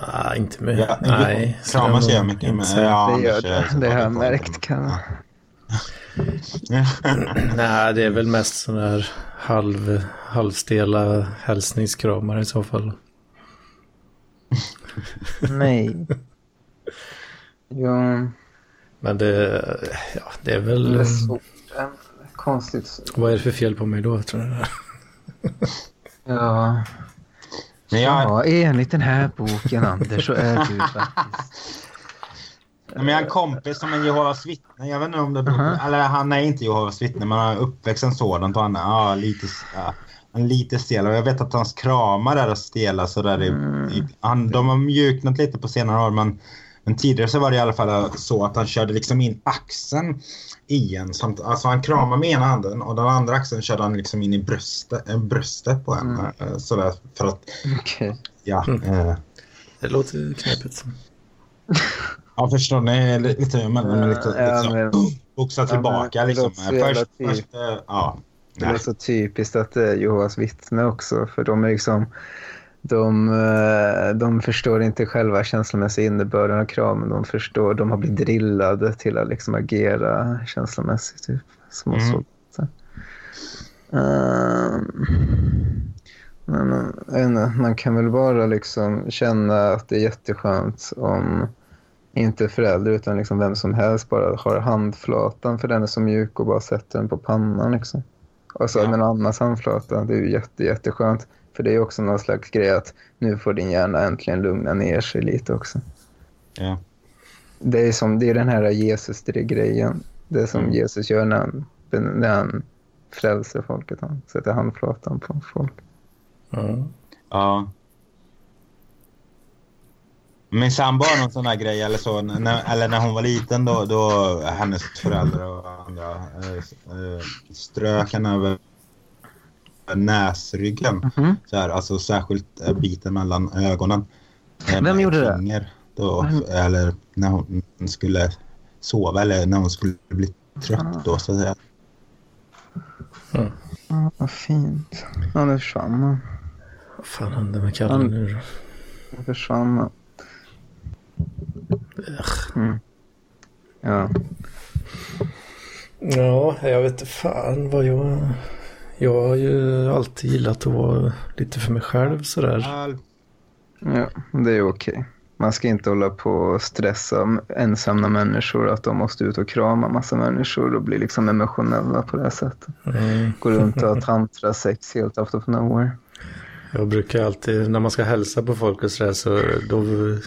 Ah, inte med. Ja, Nej. kramas jag mycket. säga. ja, det gör det. Det har jag märkt. Kan... Ja. [LAUGHS] Nej, det är väl mest sådana här halv, halvstela hälsningskramar i så fall. [LAUGHS] Nej. Jo, Men det, ja, det är väl... det är så konstigt. Vad är det för fel på mig då, tror du? Ja. Men jag, ja, enligt den här boken, Anders, så är du [LAUGHS] faktiskt... men jag har en kompis som är Jehovas vittne. Jag vet inte om det beror. Aha. Eller han är inte Jehovas vittne, men han är uppväxt som sådant och han är ja, lite, ja, han är lite stel. Och jag vet att hans kramar är stela sådär. Mm. I, i, han, de har mjuknat lite på senare år, men, men tidigare så var det i alla fall så att han körde liksom in axeln i en. Samt, alltså han kramade med ena handen och den andra axeln körde han liksom in i bröstet, äh, bröstet på en. Mm. eh, Sådär för att, Okej. ja. Mm. Eh, Det låter knepigt. [LAUGHS] ja, förstår ni? Lite, men, men lite, Ja, lite så. men- [CLEARS THROAT] Boxa Ja, tillbaka men det liksom. Först, typ. först, eh, ja. Det är så typiskt att det är Jehovas vittne också. För de är liksom... De, eh, de förstår inte själva känslomässiga innebörden av kramen. De förstår, de har blivit drillade till att liksom agera känslomässigt. Typ. Små Mm. soldater. Ehm, men, eh, inte, man kan väl bara liksom känna att det är jätteskönt om inte förälder utan liksom vem som helst bara har handflatan för den är så mjuk och bara sätter den på pannan. Liksom. Och så Ja. med en annans handflata, det är ju jätte, jätteskönt. För det är också någon slags grej att nu får din hjärna äntligen lugna ner sig lite också. Ja. Det är, som, det är den här Jesus-grejen. Det som Mm. Jesus gör när han, när han frälser folket. Han sätter handflatan på folk. Ja. Ja. Min sambo har någon sån här grej eller så. När, eller när hon var liten då, då hennes föräldrar och andra eh, eh, strök henne över näsryggen. Mhm. Så här, alltså särskilt eh, biten mellan ögonen. Eh, Vem gjorde det? Då, Vem? eller när hon skulle sova eller när hon skulle bli Ah. trött då så att säga. Ja, vad fint. Ja, nu försvann han. Vad fan hände med Kalle Han- nu då? Nu försvann. Mm. Ja. Ja, jag vet inte fan vad jag... Jag har ju alltid gillat att vara lite för mig själv sådär. Ja, det är okej. Man ska inte hålla på och stressa ensamma människor att de måste ut och krama massa människor och bli liksom emotionella på det här sättet. Mm. Gå runt och ha tantrasex helt out of nowhere. Jag brukar alltid, när man ska hälsa på folk och sådär så då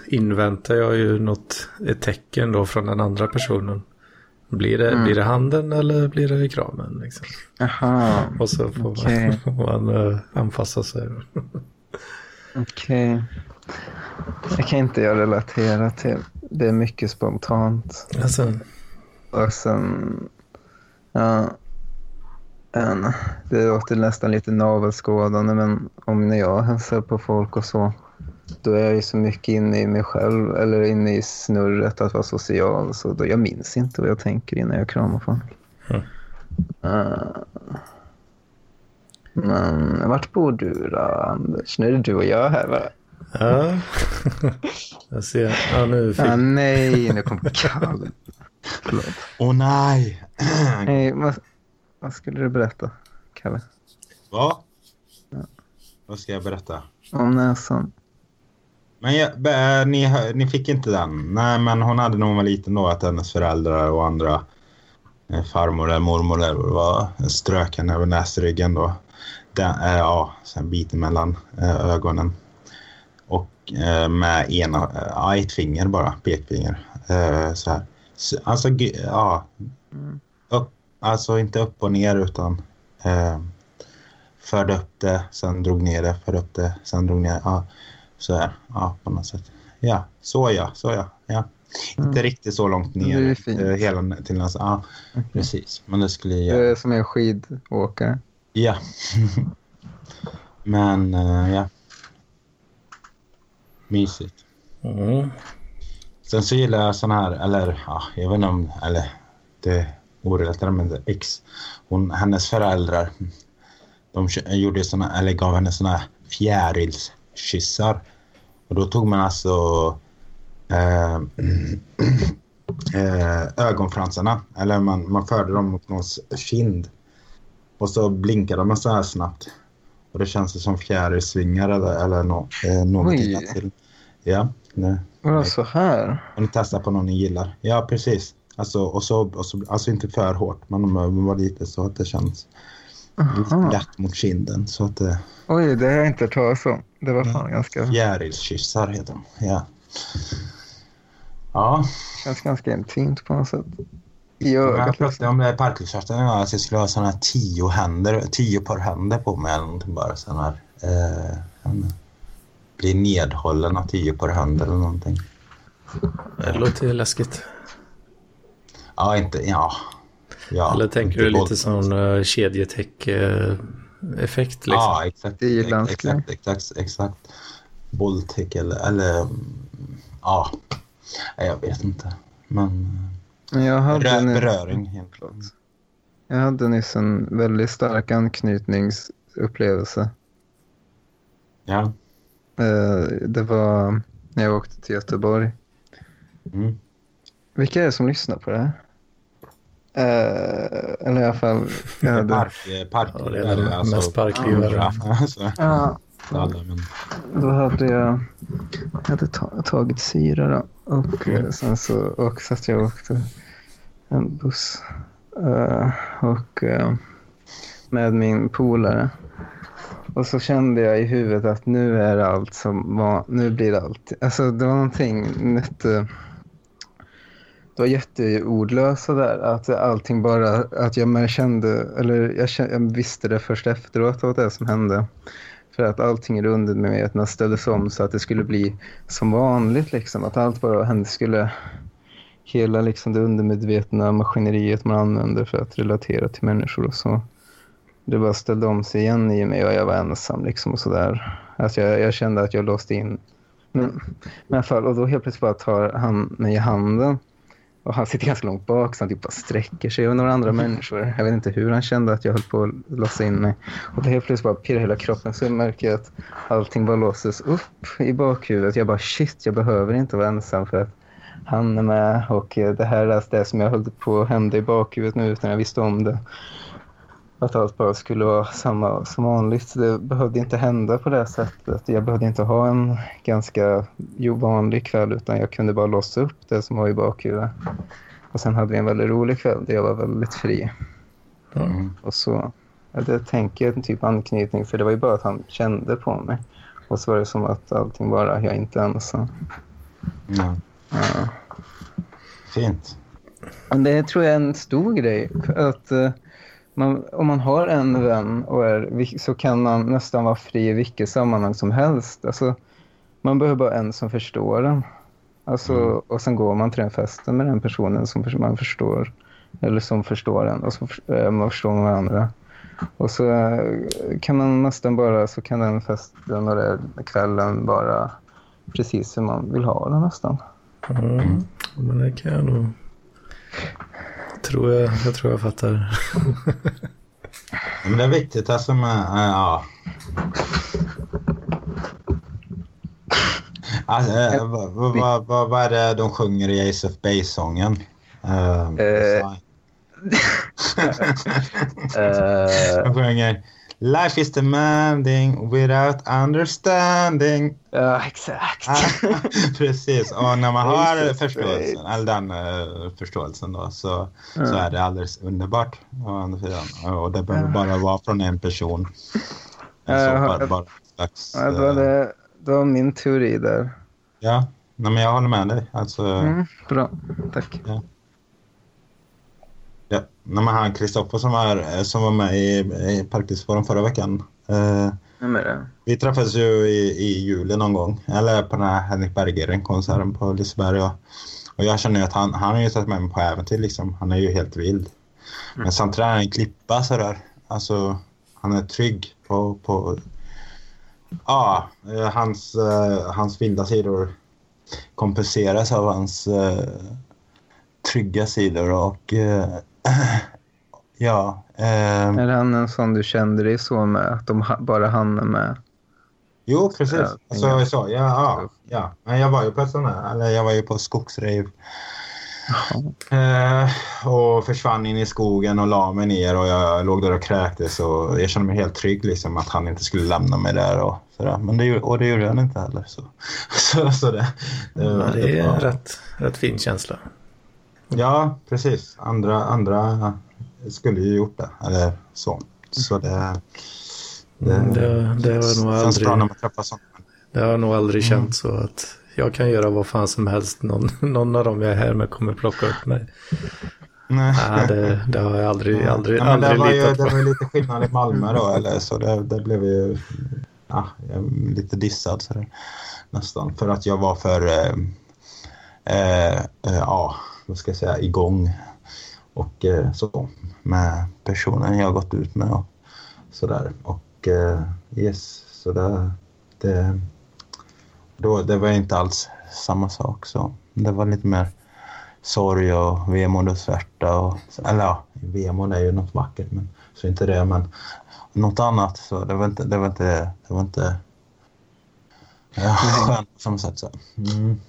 inväntar jag ju något, ett tecken då från den andra personen. Blir det, Mm. blir det handen eller blir det kramen? Liksom. Jaha, [LAUGHS] Och så får Okej. man, [LAUGHS] får man eh, anpassa sig. [LAUGHS] okej. Det kan inte jag relatera till. Det är mycket spontant. Alltså, Och sen... Ja, en, det låter nästan lite navelskådande men om när jag hälsar på folk och så då är jag ju så mycket inne i mig själv eller inne i snurret att vara social så då jag minns inte vad jag tänker innan jag kramar folk. Mm. Eh, men vart bor du då Anders? Nu är det du och jag här va? ja. [LAUGHS] jag ser, ja nu fick, Ah, nej, nu kom Kalle. Förlåt. Åh nej! Nej, vad, vad skulle du berätta, Kalle? Vad? Ja. Vad ska jag berätta? Om näsan? Men jag, ni, ni fick inte den? Nej, men hon hade när hon var liten då att hennes föräldrar och andra eh, farmor eller mormor eller var strök henne över näsryggen då. Den, eh, ja, sen biten mellan eh, ögonen. Och med ena, ja, ett finger bara, pekfinger. Så här. Så, alltså, ja. Mm. Upp, alltså inte upp och ner utan förde upp det, sen drog ner det, förde upp det, sen drog ner. Ja. Så här, ja på något sätt. Ja, så ja, så ja. ja. Mm. Inte riktigt så långt Det är ner fint. eh, hela till näsan. Ja, precis. Men det skulle Du jag... är som en skidåkare. Ja. Men eh, ja. Mysigt. mm. Sen så gillar jag sån här, eller ja, jag vet inte om, eller det är orelaterat men det ex. Hon, hennes föräldrar, de gjorde såna, eller gav henne såna här fjärilskyssar. Och då tog man alltså eh, [CLEARS THROAT] eh, ögonfransarna, eller man, man förde dem mot någons kind. Och så blinkade man så här snabbt. Och det känns som fjärilsvingar eller, eller no, eh, någonting Oj. till. Ja, det, Vadå så här? om ni testar på någon ni gillar. Ja, precis. Alltså, och så, och så, alltså inte för hårt, men om var lite så att det känns Aha. glatt mot kinden. Så att det... Oj, det har jag inte hört talas om. Det var fan ganska, Fjärilskyssar heter de. Ja. Ja, känns ganska intimt på något sätt. I jag pratade liksom. om i parklyssarten en gång, att jag skulle ha såna här tio händer, tio par händer på mig eller någonting bara. Sån här, eh, bli nedhållen av tio par händer eller någonting. Det låter läskigt. Ja, inte, ja. Ja Eller tänker du lite våld- sån uh, kedjetech-effekt liksom? Ja, exakt. Det är irländska. Exakt, exakt, exakt. Bolltech eller, eller, mm, ja. Jag vet inte. Men jag hade, ny- beröring helt klart. jag hade nyss en väldigt stark anknytningsupplevelse. Ja. Eh, Det var när jag åkte till Göteborg. Mm. Vilka är det som lyssnar på det här? Eh, eller i alla fall... Jag hade... Park, park, Ja, det är väl mest parklivare. Alltså, Ja, alla, men, då hade jag, jag hade ta, tagit syra då. Och eh, sen så och så att jag åkte en buss. eh, och eh, med min polare. Och så kände jag i huvudet att nu är allt som var, nu blir det allt. Alltså det var någonting jätte, det var jätteordlösa där. Att allting bara, att jag kände, eller jag, kände, jag visste det först efteråt vad det som hände. För att allting runt med mig, att ställdes om så att det skulle bli som vanligt liksom. Att allt bara hände skulle, hela liksom det undermedvetna maskineriet man använder för att relatera till människor och så. Det bara ställde om sig igen i mig och jag var ensam liksom och sådär. Alltså jag, jag kände att jag låste in. Men, men i alla fall, och då helt plötsligt bara tar han mig i handen. Och han sitter ganska långt bak så han typ bara sträcker sig och några andra människor. Jag vet inte hur han kände att jag höll på att låsa in mig. Och då helt plötsligt bara pirrar hela kroppen så märker jag att allting bara låses upp i bakhuvudet. Jag bara shit, jag behöver inte vara ensam för att han är med. Och det här är det som jag höll på att hända i bakhuvudet nu utan jag visste om det. Att allt bara skulle vara samma som vanligt. Det behövde inte hända på det sättet. Jag behövde inte ha en ganska vanlig kväll utan jag kunde bara låsa upp det som var i bakhuvudet. Och sen hade vi en väldigt rolig kväll där jag var väldigt fri. mm. Och så, ja, det tänker jag en typ anknytning för det var ju bara att han kände på mig. Och så var det som att allting bara, jag är inte ensam. ja. Ja. Fint. Men det tror jag är en stor grej. Att eh, man, om man har en vän och är, så kan man nästan vara fri i vilket sammanhang som helst. Alltså, man behöver bara en som förstår den. Alltså, Mm. Och sen går man till den festen med den personen som man förstår. Eller som förstår en. Och så förs- eh, man förstår varandra. Och så eh, kan man nästan bara, så kan den festen och den kvällen vara precis hur man vill ha den nästan. Mm. Men det kan jag nog... Tror jag, jag tror jag fattar. [LAUGHS] Men det är viktigt alltså med, äh, ja. Alltså, äh, vad, vad, vad, är det de sjunger i Ace of Base-sången? Eh, [LAUGHS] [LAUGHS] de sjunger Life is demanding without understanding. ja, exakt. Ah, [LAUGHS] Precis, och när man [LAUGHS] har förståelsen, eller den eh, förståelsen då, så, så Ja. är det alldeles underbart. Och det behöver bara vara från en person. En så bara, slags, det, var eh, det, det var min teori där. ja, nej, men jag håller med dig. Alltså, Mm, bra, tack. ja. Nej, men han Kristoffer som, var- som var med i, i Parklivsforum förra veckan. Eh, Vem är det? vi träffades ju i, i juli någon gång, eller på den här Henrik Berggren-konserten på Liseberg. Och, och jag känner ju att han, han har ju tagit med mig på äventyr liksom. Han är ju helt vild. Men samtidigt är han en klippa sådär. Alltså, han är trygg på... på ja, eh, hans, eh, hans vilda sidor kompenseras av hans eh, trygga sidor och eh, [CLEARS THROAT] ja. Eh, Är han en sån du kände dig så med? Att de bara han är med? jo, precis. Ja, Alltså, så, ja, ja, ja. Men jag var ju på ett sånt eller jag var ju på skogsrave Eh, och försvann in i skogen och la mig ner och jag låg där och kräktes och jag kände mig helt trygg liksom att han inte skulle lämna mig där och sådär. Men det, och det gjorde han inte heller. Så, [LAUGHS] så, så det, det, Ja, det är en rätt, rätt fin känsla. Ja, precis. Andra, andra skulle ju gjort det. Eller så. Så det... Mm, det, det har jag nog aldrig, bra när man träffar sånt. det har jag nog aldrig Mm. känt så att jag kan göra vad fan som helst. Någon, [LAUGHS] någon av dem jag är här med kommer plocka upp mig. Nej. Nej, det, det har jag aldrig, aldrig, Ja, men det, aldrig var ju, litat det på. var ju lite [LAUGHS] skillnad i Malmö då, eller så det, det blev ju ja, lite dissad så det, nästan. För att jag var för, eh, eh, eh, ja, vad ska jag säga, igång. Och eh, så med personen jag gått ut med och sådär. Och eh, yes, så det, det, då, det var inte alls samma sak. Så det var lite mer sorg och vemod och svärta. Och, eller ja, vemod är ju något vackert, men så inte det. Men något annat, så det var inte, det var inte, det var inte ja, skönt på samma sätt. Så. Mm.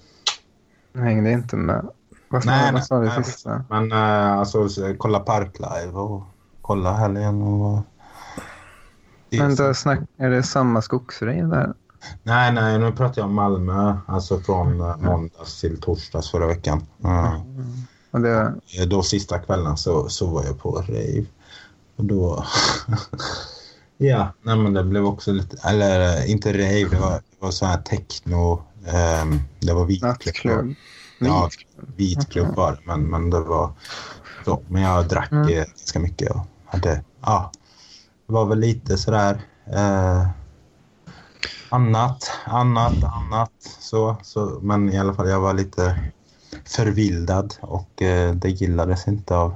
Hängde inte med. Vad Nej, nej, sa du nej? Men äh, alltså, så, kolla Parklive och kolla helgen och... Men då snack, är det samma skogsrev där? Nej, nej, nu pratar jag om Malmö. Alltså från eh, måndags till torsdags förra veckan. Mm. Och det, Då sista kvällen så, så var jag på rave. Och då... [LAUGHS] ja, nej men det blev också lite... Eller eh, inte rave, det var, det var så här techno. ehm, det var vitklubb. Ja, Vitklubb. vitklubb var det, men, men det var så. Men jag drack Mm. eh, ganska mycket och hade... Ja, det var väl lite sådär... Eh, annat, annat, annat. Så, så, men i alla fall, jag var lite förvildad och eh, det gillades inte av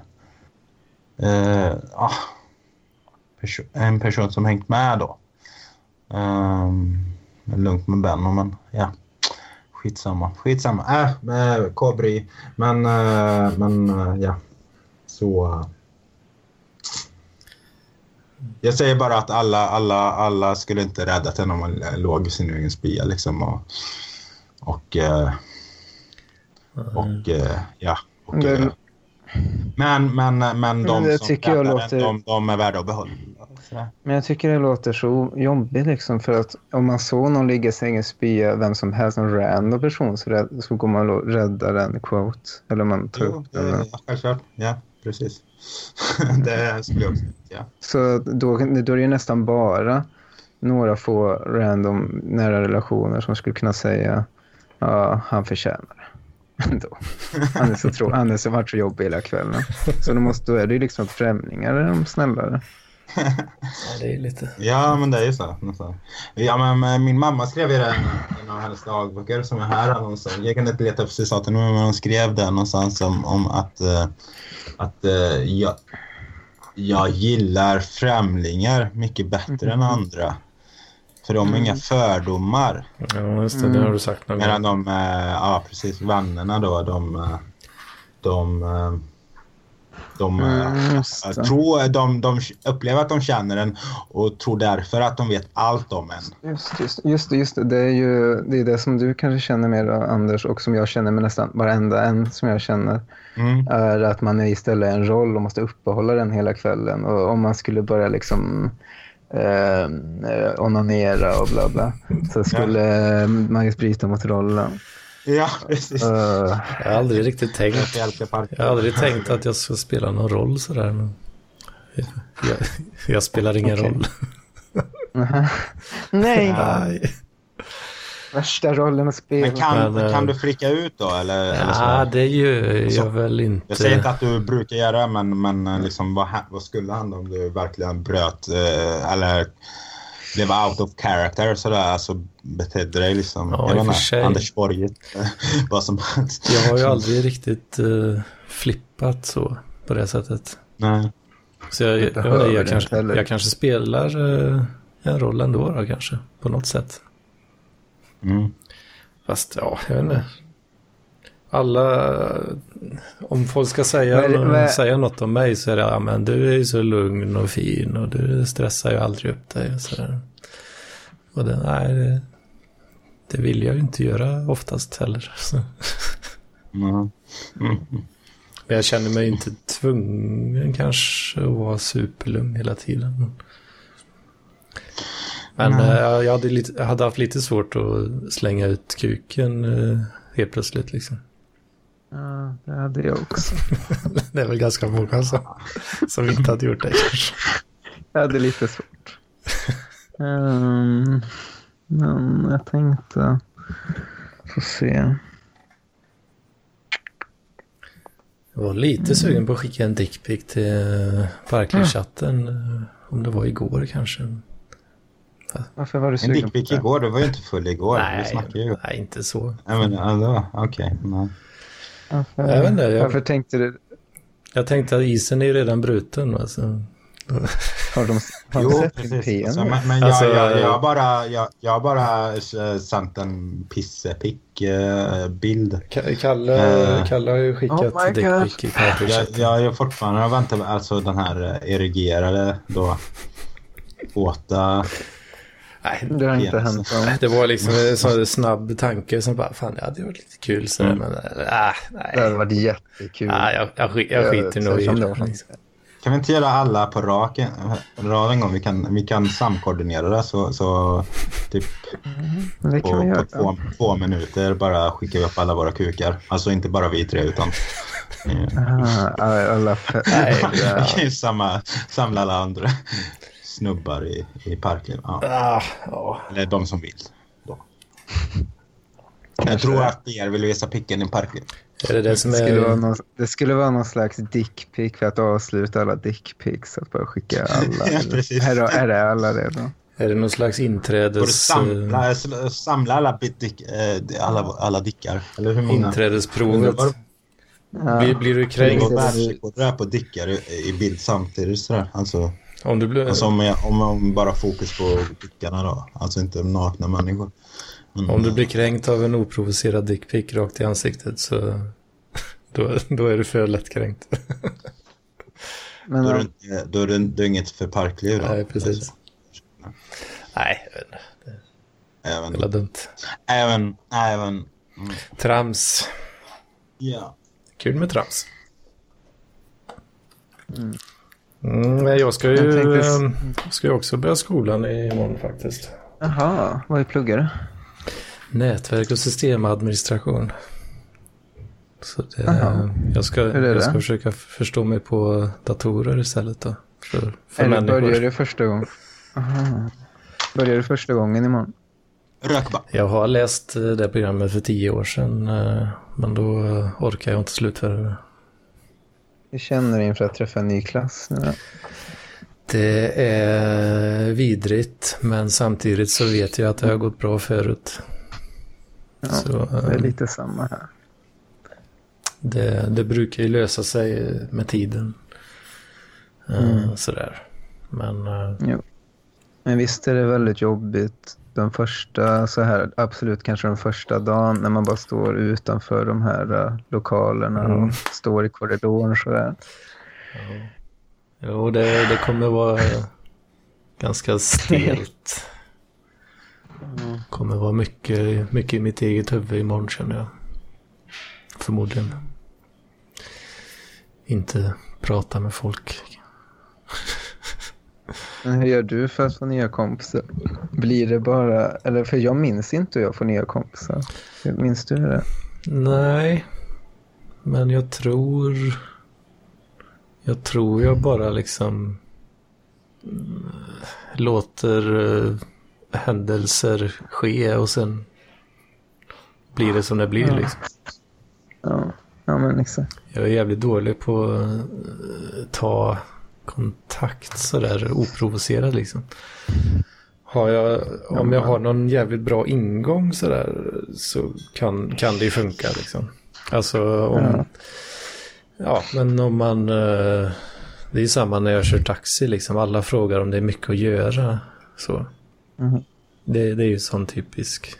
eh, ah, perso- en person som hängt med då. Um, lugnt med Benno, men ja. Skitsamma. Skitsamma. Äh, äh Kobri. Men, äh, men äh, ja. Så... äh. Jag säger bara att alla, alla, alla skulle inte räddat henne om man låg i sin egen spya liksom. Och, och, äh, och äh, ja. Och, men, men, men de det som tycker jag låter- de, de är värda att behålla. Sådär. Men jag tycker det låter så jobbigt liksom för att om man såg någon ligga i sin egen spya, vem som helst, en random person, så, rädd, så går man och räddar den quote. Eller man tar Jo, upp den. ja, självklart. Ja, precis. [LAUGHS] det skulle jag också ja. Så då, då är det ju nästan bara några få random nära relationer som skulle kunna säga ja, han förtjänar det. [LAUGHS] Ändå. Han är så, tro, han är så varit så jobbig hela kvällen. Så då, måste, då är det ju liksom främlingar är de snällare. [LAUGHS] Ja, det är lite... Ja, men det är ju så. nästan. Ja, men min mamma skrev ju det i en av hennes dagböcker som är här någonstans. Jag kan inte leta upp citaten nu, men hon skrev det någonstans om, om att, eh, att eh, jag, jag gillar främlingar mycket bättre än andra. För de har inga fördomar. Ja, just det. Det har du sagt någon Medan de, eh, ja precis, vännerna då, de, de, de, eh, Mm, det. tror de, de upplever att de känner en och tror därför att de vet allt om en. Just, just, just, det, just det. Det är ju det, är det som du kanske känner mer Anders och som jag känner med nästan varenda en som jag känner. Mm. är att man är istället en roll och måste uppehålla den hela kvällen. Och om man skulle börja liksom eh, eh, onanera och bla bla så skulle eh, man ju bryta mot rollen. [LAUGHS] Ja, precis. Eh, Jag har aldrig riktigt tänkt. Jag har aldrig tänkt att jag ska spela någon roll sådär. Men jag, jag spelar ingen Okej. roll. [LAUGHS] Nej, Nej. värsta rollen att spela. Men kan, Men, eh, kan du flika ut då? Eller, eller Ja, så? det gör jag Så- väl inte. Jag säger inte att du brukar göra det, men, men eh, liksom, vad, vad skulle hända om du verkligen bröt eller blev out of character sådär, alltså betedde dig liksom, Ja, jag i och. Anders Borg, [LAUGHS] vad som helst. Jag har ju aldrig riktigt eh, flippat så på det sättet. Nej. Så jag, jag, jag, jag, kanske, heller. jag kanske spelar eh, en roll ändå då, kanske. På något sätt. Mm. Fast ja, jag vet inte. Alla, om folk ska säga, Men- men- säga något om mig så är det, ja men du är ju så lugn och fin och du stressar ju aldrig upp dig. Och, sådär. och det, nej, det, det vill jag ju inte göra oftast heller. Så. [LAUGHS] Mm. Mm. Men jag känner mig inte tvungen kanske att vara superlugn hela tiden. Men eh, jag, hade lite, jag hade haft lite svårt att slänga ut kuken eh, helt plötsligt liksom. Ja, det hade jag också. [LAUGHS] Det är väl ganska många som, som inte hade gjort det kanske. Jag hade lite svårt. Ehm, men jag tänkte... Få se. Jag var lite sugen på att skicka en dickpic till eh, Om det var igår kanske. Varför var du En sugen på dickpic det? igår, du var ju inte full igår. vi Nej, nej, inte så. Ja, men, ja, okej. nej. Varför, Jag vet inte, jag- varför tänkte du... Jag tänkte att isen är ju redan bruten. Alltså. Har de, har de Jo, sett precis. PM? Alltså, men men jag, Alltså, jag, jag- jag har bara, jag, jag har bara eh, sänt en pissepick-bild. Ka- Kalle, Eh. Kalle har ju skickat Oh my dickpic i Jag, jag fortfarande väntar på alltså den här eh, erigerade då våta. Nej, Det har inte hänt det var liksom en sån snabb tanke som bara, fan det hade varit lite kul sådär, Mm. men äh, Det hade nej. varit jättekul. Ah, jag, jag, skit- jag skiter nog i det. Liksom. Kan vi inte göra alla på rak rad en gång? Vi kan, vi kan samkoordinera det så, så typ Men det kan vi på, göra. på två, två minuter bara skickar vi upp alla våra kukar. Alltså inte bara vi tre utan Ah, alla Nej, [LAUGHS] vi kan ju samma, samla alla andra snubbar i, i parken. Ja. Ah, ja. Eller de som vill. Jag tror att er vill visa picken i parken. Är det det som Det skulle, vara är... någon, det skulle vara någon slags dickpic för att avsluta alla dickpics. Att bara skicka alla. Ja, precis. är, det, är det alla det då? Är det någon slags inträdes... samla, samla alla, dick, eh, alla, alla dickar. Eller hur många? Inträdesprovet. Ja. Blir, blir du Det kränkt världsrekord där på dickar i, i bild samtidigt. Sådär. Alltså, om du blir... alltså om, jag, om, om bara fokus på dickarna då. Alltså inte nakna människor. Men, Om du blir kränkt av en oprovocerad dickpic rakt i ansiktet så... [LAUGHS] Då, då är du för lättkränkt. [LAUGHS] Men, Då är det, inte, då är det, det är inget för parkliv då. Nej, precis. Nej, jag vet inte. Även, Jävla dumt. även, även, mm, Trams. ja. Kul med trams. Mm, nej, jag ska ju, Jag tänkte- ehm, ska ju också börja skolan imorgon faktiskt. Jaha, vad är pluggar du? Nätverk och systemadministration. Så det, jag, ska, jag ska försöka förstå mig på datorer istället då. För, för Eller människor. börjar du första gången? Aha. Börjar du första gången imorgon? Rökba. Jag har läst eh, det programmet för tio år sedan. eh, Men då eh, orkar jag inte slutföra det. Hur känner du inför att träffa en ny klass nu? Det är vidrigt, men samtidigt så vet jag att det har gått bra förut. Ja, så, Det är eh, lite samma här. det, det brukar ju lösa sig med tiden. Eh, Mm. Sådär. Men eh, Men visst är det väldigt jobbigt den första, så här, absolut kanske den första dagen när man bara står utanför de här uh, lokalerna Mm. och står i korridoren så där. jo, det, det kommer vara ganska stelt. kommer vara mycket, mycket i mitt eget huvud imorgon känner jag. Förmodligen. Inte prata med folk. Men hur gör du för att få nya kompisar? Blir det bara, eller för jag minns inte hur jag får nya kompisar. Minns du det? Nej, men jag tror... Jag tror jag bara liksom mm, låter eh, händelser ske och sen blir det som det blir Ja. liksom. Ja, ja men exakt. Jag är jävligt dålig på att eh, ta kontakt sådär oprovocerad liksom. Har jag, om jag har någon jävligt bra ingång sådär så kan, kan det ju funka liksom. Alltså om... Ja. Ja, men om man... eh, Det är ju samma när jag kör taxi liksom. Alla frågar om det är mycket att göra. Så. Mhm. Det, det är ju sån typisk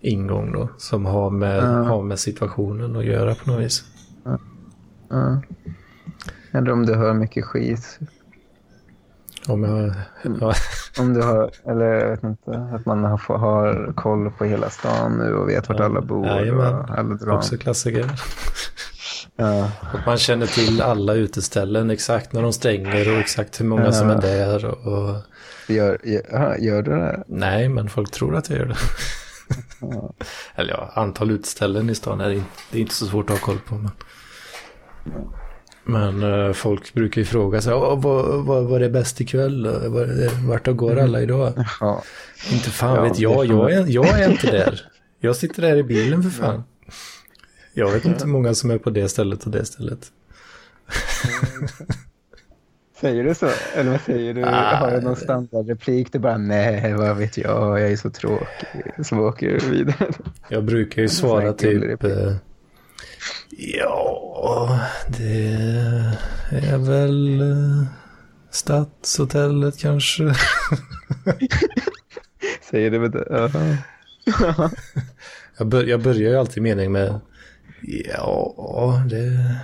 ingång då. Som har med, Ja. har med situationen att göra på något vis. Ja. Eller om du hör mycket skit. Om jag... Ja, Om du har, eller jag vet inte, att man har, har koll på hela stan nu och vet vart Ja, alla bor jajamän. och alla drar. också klassiker. Ja, Att man känner till alla uteställen, exakt när de stänger och exakt hur många Ja. som är där. Och, gör, gör, gör du det? nej, men folk tror att jag gör det. Ja. Eller ja, antal uteställen i stan är det, det är inte så svårt att ha koll på. Men... Men eh, folk brukar ju fråga sig, "Åh, vad, vad, vad är bäst ikväll? det- Vart går alla idag? Ja. Inte fan Ja, vet det jag, jag är, jag är inte där. Jag sitter där i bilen för fan. Jag vet inte hur många som är på det stället och det stället. [LAUGHS] Säger du så? Eller vad säger du? Ah, har du någon det- standardreplik? Du bara nej, vad vet jag, jag är så tråkig. Så åker vidare. Jag brukar ju svara typ... Eh, ja, det är väl eh, Stadshotellet kanske. [LAUGHS] Säger du med det? Ja. Jag, bör, jag börjar ju alltid meningen med ja, det...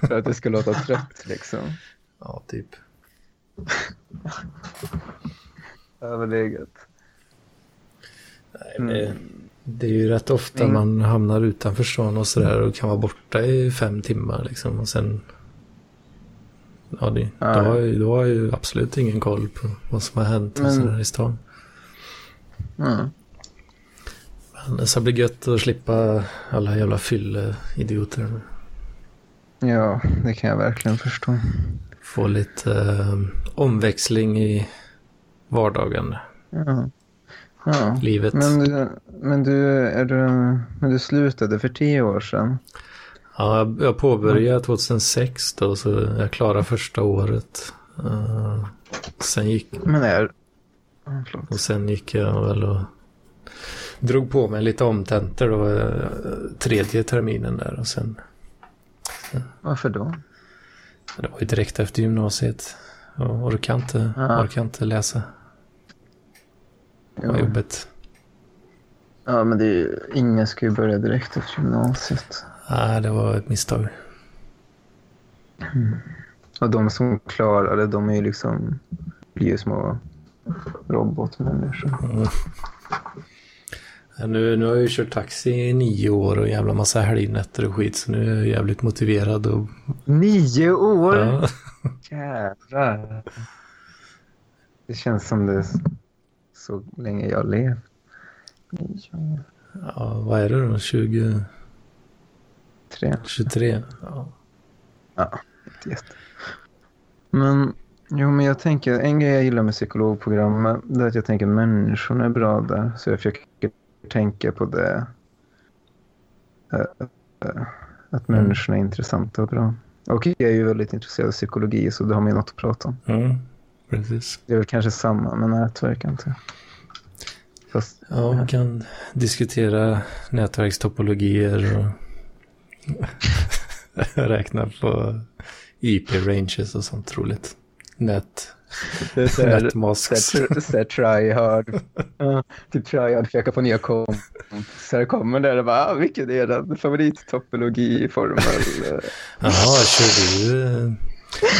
För att det ska låta trött liksom. Ja, typ. Överläget. Nej, det, det är ju rätt ofta Mm. man hamnar utanför stan och sådär och kan vara borta i fem timmar liksom och sen... Ja, det, Ja. då, har jag, då har jag ju absolut ingen koll på vad som har hänt och sådär i stan. Mm. Men så blir det gött att slippa alla jävla fylle-idioter. Ja, det kan jag verkligen förstå. Få lite eh, omväxling i vardagen, Ja. Ja. livet. Men du, men du, är du, men du slutade för tio år sedan. Ja, jag- påbörjade 2006 då, så jag klarade första året. Eh, sen gick, Men är... Förlåt. och sen gick jag väl och drog på mig lite omtentor då, eh, tredje terminen där och sen, Varför då? det var ju direkt efter gymnasiet. Jag orkade inte, Ja. orkade inte läsa, det var Ja. jobbigt. ja, men det är ju, ingen ska ju börja direkt efter gymnasiet. Nej, det var ett misstag. Och de som klarar det, de är ju liksom, blir ju små robotmänniskor. Mm. Ja, Nu, nu har jag ju kört taxi i nio år och jävla massa helgnätter och skit så nu är jag jävligt motiverad och Nio år? ja, Jävlar. Det känns som det så länge jag levt. Ja, vad är det då? 20, tre. 23? Ja. Inte jätte. Men, jo, men jag tänker, en grej jag gillar med psykologprogrammet, det är att jag tänker att människorna är bra där. Så jag försöker tänka på det. Att Mm. människorna är intressanta och bra. Och jag är ju väldigt intresserad av psykologi, så då har man ju något att prata om. Mm, precis. Det är väl kanske samma med nätverk, jag. Fast, Ja, man kan diskutera nätverkstopologier och [LAUGHS] räkna på IP-ranges och sånt roligt. Nät, nätmasks. Tryhard. [LAUGHS] Ja, typ tryhard försöka få nya kompisar. Kommer där och bara, ah, vilken är den favorittopologiformel? [LAUGHS] Jaha, kör du,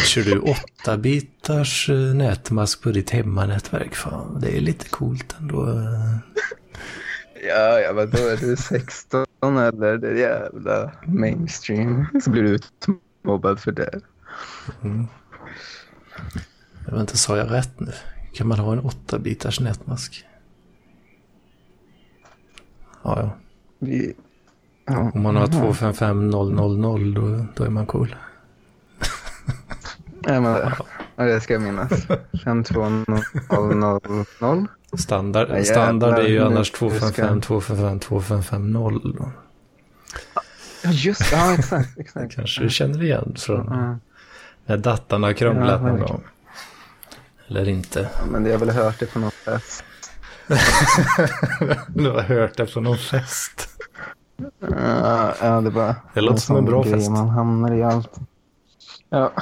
kör du 8-bitars eh, nätmask på ditt hemmanätverk? Fan, det är lite coolt ändå. ja, ja, men då är du 16 eller det är jävla mainstream. Så blir du utmobbad för det. Mm. Jag vet inte, sa jag rätt nu? Kan man ha en 8-bitars nätmask? Ja, ja. Vi, ja. Om man har 255000 då, då är man cool. Ja, men det, ska jag minnas. [LAUGHS] 52000. Standard, Ja, standard är ju annars nu ska- 255 255 2550. då. Ja, just det. Ja, exakt. [LAUGHS] exakt. Kanske du känner igen från Ja, när datan har krånglat Ja, någon gång. Eller inte. men det har väl hört det på något sätt. [LAUGHS] du har hört det från någon fest. Ja, det bara... Det låter som en bra fest. Man hamnar i allt. Ja.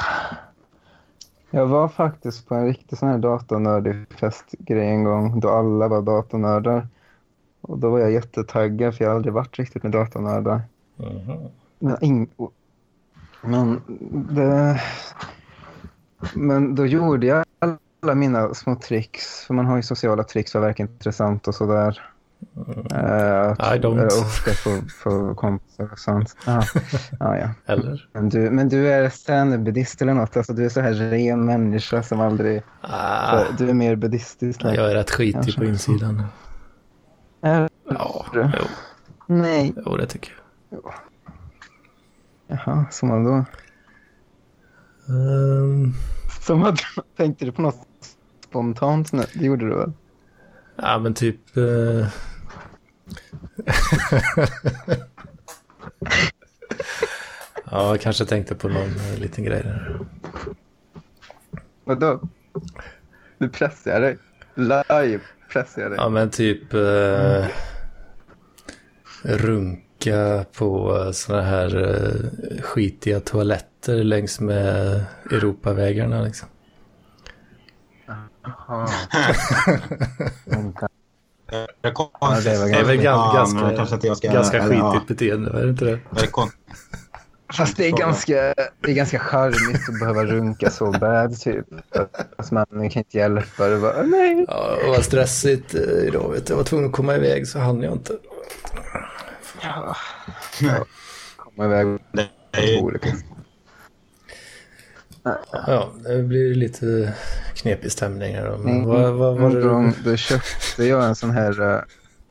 Jag var faktiskt på en riktig sån här datanördig festgrej en gång då alla var datanördar. Och då var jag jättetaggad för jag har aldrig varit riktigt med datanördar. Men, ing... men, det... men då gjorde jag alla mina små tricks. För man har ju sociala tricks för att verka intressant och sådär. Uh, I don't. Ska få, få kompisar och sånt. Ja, [LAUGHS] ja. ja. Eller? Men, du, men du är stand-buddhist eller något? Alltså, du är så här ren människa som aldrig... Ah, Du är mer buddhistisk. jag är rätt skitig Kanske. på insidan. Är Ja, du? jo, Nej. jo, det tycker jag. Jaha, som man då? Ehm, Som att, [LAUGHS] tänkte du på något spontant nu? Det gjorde du väl? ja, men typ... eh, [LAUGHS] ja, jag kanske tänkte på någon eh, liten grej där. Vadå? Nu pressar jag dig. Live pressar jag dig. Ja, men typ... Eh, runka på såna här eh, skitiga toaletter längs med Europavägarna liksom. Jaha. [LAUGHS] Vänta. Det är kon- Ja, det är väl Ja, ganska, men kanske inte jag ska- ganska eller, ja. skitigt beteende, är det inte det? Det är kon- Fast det är ganska, det är ganska charmigt att behöva runka så bad typ. Alltså man kan inte hjälpa det. Bara, nej. Ja, det var stressigt eh, idag, vet du. Jag var tvungen att komma iväg så hann jag inte. Ja. Komma iväg det är. Ja, det blir lite knepig stämning här då. Men Mm. vad, vad var det? gång då köpte jag en sån här, eh,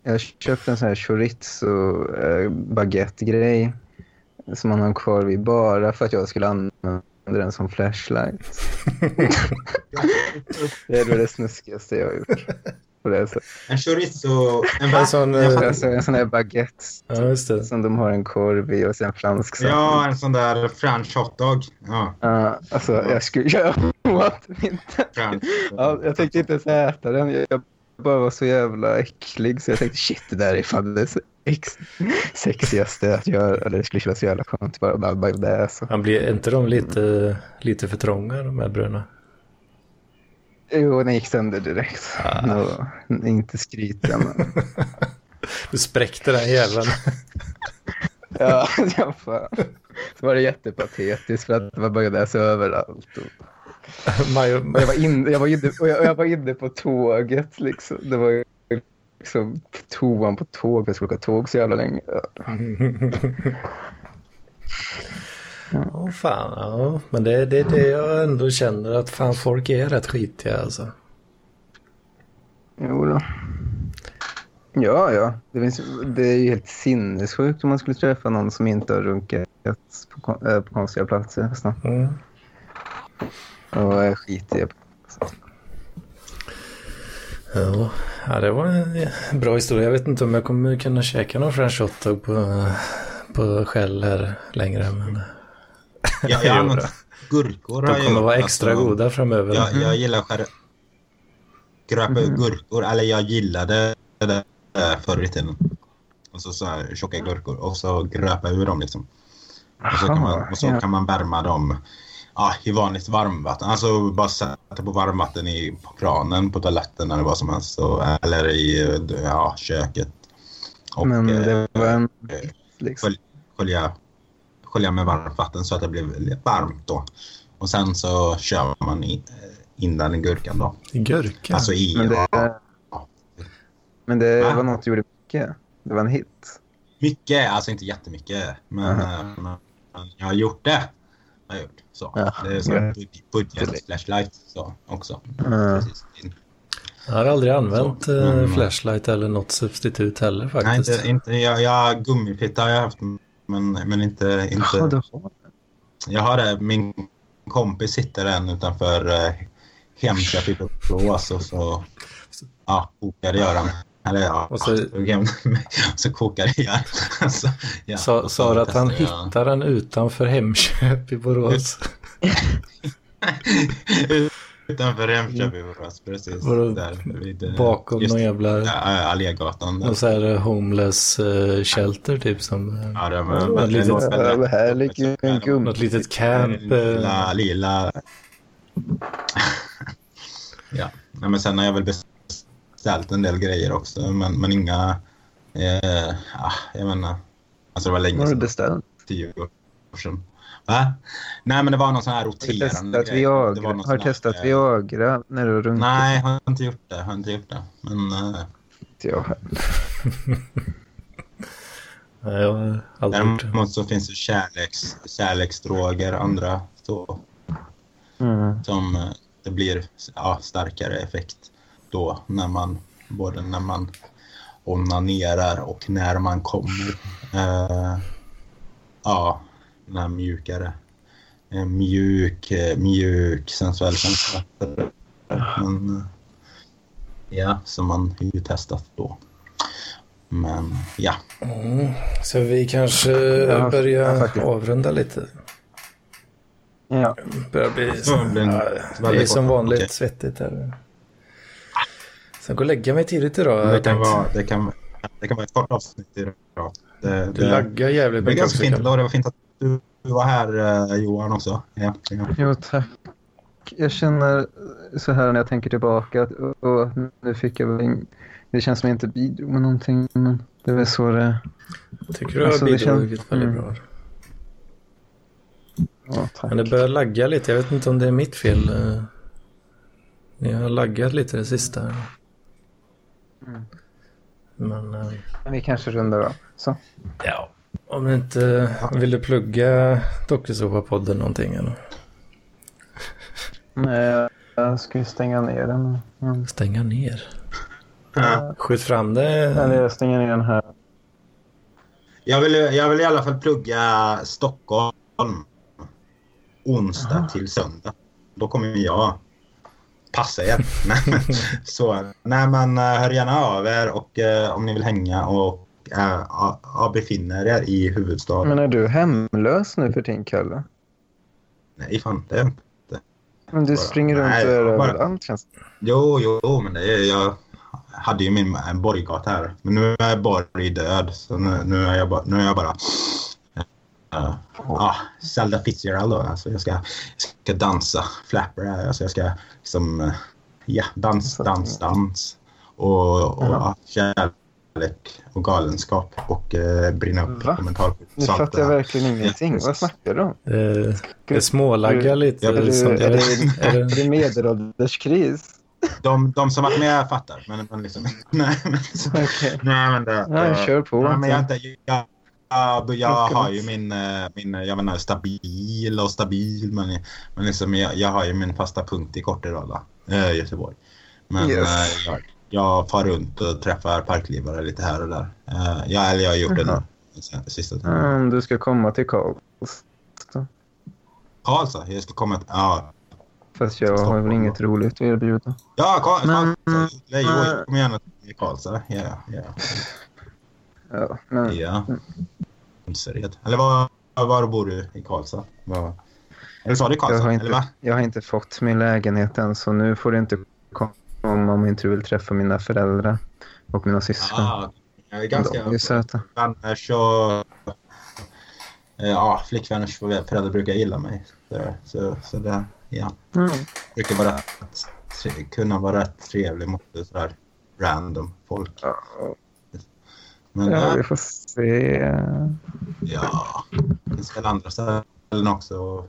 jag köpte en sån här chorizo eh, baguette-grej som man har kvar vid bara för att jag skulle använda den som flashlight. [LAUGHS] [LAUGHS] det är det snuskigaste jag har gjort. På det sättet. En chorizo... En, En sån, jag Alltså en sån här baguette Ja, just det. som de har en korv i och sen fransk sås. Ja, en sån där french hotdog. Ja, Ja, alltså jag skulle göra åt inte. Ja, jag tänkte inte ens äta den. Jag jag bara var så jävla äcklig så jag tänkte shit det där är fan det ex- sexigaste att göra. Eller det skulle kännas så jävla skönt bara bara, bara det. Så. Han blir inte de lite, lite för trånga de här bröderna? Jo, den gick sönder direkt. Nå, inte skryta men. [LAUGHS] Du spräckte den jäveln. [LAUGHS] Ja, ja fan. Så var det jättepatetiskt för att det var bajodäs överallt. Och... Och jag, var in, jag, var inne, och jag, och jag var inne på tåget liksom. Det var ju liksom toan på tåg. Jag skulle åka tåg så jävla länge. [LAUGHS] Åh fan, ja. Men det är det, det jag ändå känner att fan folk är rätt skitiga alltså. Jo då. Ja, ja. Det, finns, det är ju helt sinnessjukt om man skulle träffa någon som inte har runkat på, äh, på konstiga platser. nästan. Mm. Och är skitiga. Ja. ja, det var en bra historia. Jag vet inte om jag kommer kunna käka någon french hotdog på, på skäll här längre. Men Jag, jag [LAUGHS] använt gurkor. de kommer vara extra alltså. goda framöver. Jag, jag gillar skär... gröpa Mm. gurkor. Eller jag gillade det där förr i tiden. Och så, så här, tjocka gurkor. Och så gröpa ur dem liksom. Och så kan man, och så ja. kan man värma dem ja, i vanligt varmvatten. Alltså bara sätta på varmvatten i, på kranen på toaletten eller vad som helst. Så, eller i ja, köket. Och Men eh, det var en... eh, Liksom. skölja, skölja, med varmt vatten så att det blir varmt då. Och sen så kör man i, eh, in den i gurkan då. Gurka? Alltså i... Men det, ja, men det Va? var något du gjorde mycket. Det var en hit. mycket, alltså inte jättemycket. Men, Aha. eh, men, men jag har gjort det. Jag har gjort. Så. Ja. Det är så Ja. budget, flashlight så också. Mm. Jag har aldrig använt Så, eh, mm. flashlight eller något substitut heller Nej, faktiskt. inte, inte, jag, jag, gummifitta har jag haft, men, men inte... Jaha, inte du har jag har det, min kompis sitter en utanför eh, Hemköp i Borås och så ja, kokar gör han. Eller ja, Och så- [LAUGHS] så kokar det gör alltså, [LAUGHS] ja, Sa, sa du att han jag. hittar den utanför Hemköp i Borås? [LAUGHS] Utanför Hemköp i Borås, precis. Vadå? Där, vid, eh, Bakom just- någon jävla... Allégatan. där. Någon så här homeless eh, shelter typ som... eh, Ja, det var, Ja, det lite- var väldigt- Ja, här ligger ju en gummi. Något litet camp. eh, Lilla, lilla... [LAUGHS] ja, Nej, men sen har jag väl beställt en del grejer också, men, men inga... Eh, ah, jag menar... Alltså det var länge Vad har du sedan. beställt? Tio år sedan. Va? Nej, men det var någon sån här Har roterande testat grej. Viagra? Har du sån här- testat Viagra när du har runkat? Nej, har inte gjort det. Har inte gjort det. Men... Eh, Inte jag heller. [LAUGHS] Nej, jag har aldrig däremot så finns det kärleks, kärleksdroger, andra så. Mm. som eh, det blir ja, starkare effekt då när man både när man onanerar och när man kommer. Eh, ja, den här mjukare en mjuk, eh, mjuk sensuell känsla. Men, eh, ja, som man har ju testat då. Men ja, Mm. Så vi kanske Ja, börjar ja, avrunda lite. Ja. börjar bli... ja, det är som vanligt Okej. svettigt här. Sen går och lägga mig tidigt idag. det kan, vara, det, kan, det kan vara ett kort avsnitt idag. Det, Det det, laggar jävligt det är mycket ganska fint idag. Det var fint att du, var här eh, Johan också. Ja, ja. Jo, tack. Jag känner så här när jag tänker tillbaka att och, och, nu fick jag väl ing- Det känns som jag inte bidrog med någonting, men det är väl så det Tycker du har Alltså, det bidragit känns- väldigt mm. bra. Ja, tack. Men det börjar lagga lite. Jag vet inte om det är mitt fel. Ni har laggat lite det sista. Mm. Men eh, Vi kanske rundar av. Så. ja, om ni inte vill du plugga Dokusåpa-podden någonting eller? Nej, jag ska ju stänga ner den. Mm. Stänga ner. Ja. Skjut fram det. Eller jag stänger ner den här. Jag, vill, jag vill i alla fall plugga Stockholm onsdag till söndag. Då kommer jag passa er. [LAUGHS] [LAUGHS] Så, nej men eh, hör gärna av er och eh, om ni vill hänga och äh, befinner er i huvudstaden. Men är du hemlös nu för tiden, Kalle? Nej fan, det är inte. Men du Bara- springer runt Nej, överallt känns det Jo, jo, men det är, jag hade ju min en borggata här. Men nu är Borg död, så nu, nu, är, jag bara, nu är jag bara... Uh, ja, Zelda Fitzgerald då. Alltså jag, ska, jag ska dansa, flapper. Alltså jag ska liksom... eh, Ja, dans, dans, dans. Och, och ja, kärlek och galenskap och uh, brinna upp Va? mentalsjukhus. Nu fattar jag verkligen ingenting. Vad snackar du om? Det, det smålaggar lite. Är det, som- är jag det, är är det- medelålderskris? De, de som varit med fattar. Men, men liksom, [LAUGHS] nej, men, så, Okej. nej, men det, Ja, det- kör på. Ja, men jag, inte, jag, jag, jag har ju min, eh, min jag menar, stabil och stabil, men, men liksom, jag, jag har ju min fasta punkt i Kortedala, äh, Göteborg. Men Yes. eh, jag, jag far runt och träffar parklivare lite här och där. Eh, jag, eller jag har gjort det nu, sista tiden. Mm, du ska komma till Karlstad. Karlstad, jag ska komma... Ja, Fast jag har väl inget roligt att erbjuda. ja Karl, Men- Karlstad. Nej, jag kommer gärna till Karlstad. Ja, ja. Ja, men ja. Jonsered. Eller var, var bor du i Karlstad? Var, eller sa du jag, Karlstad? har Eller va? inte, jag har inte fått min lägenhet än så nu får du inte komma om inte du vill träffa mina föräldrar och mina syskon. Ah, jag är ganska... De är söta. vänners och eh, ja, flickvänners föräldrar brukar gilla mig. Så, så, så det, ja, Mm. brukar vara kunna vara rätt trevlig mot sådär random folk. Ja, Men ja, ja, vi får se. ja, det finns väl andra ställen också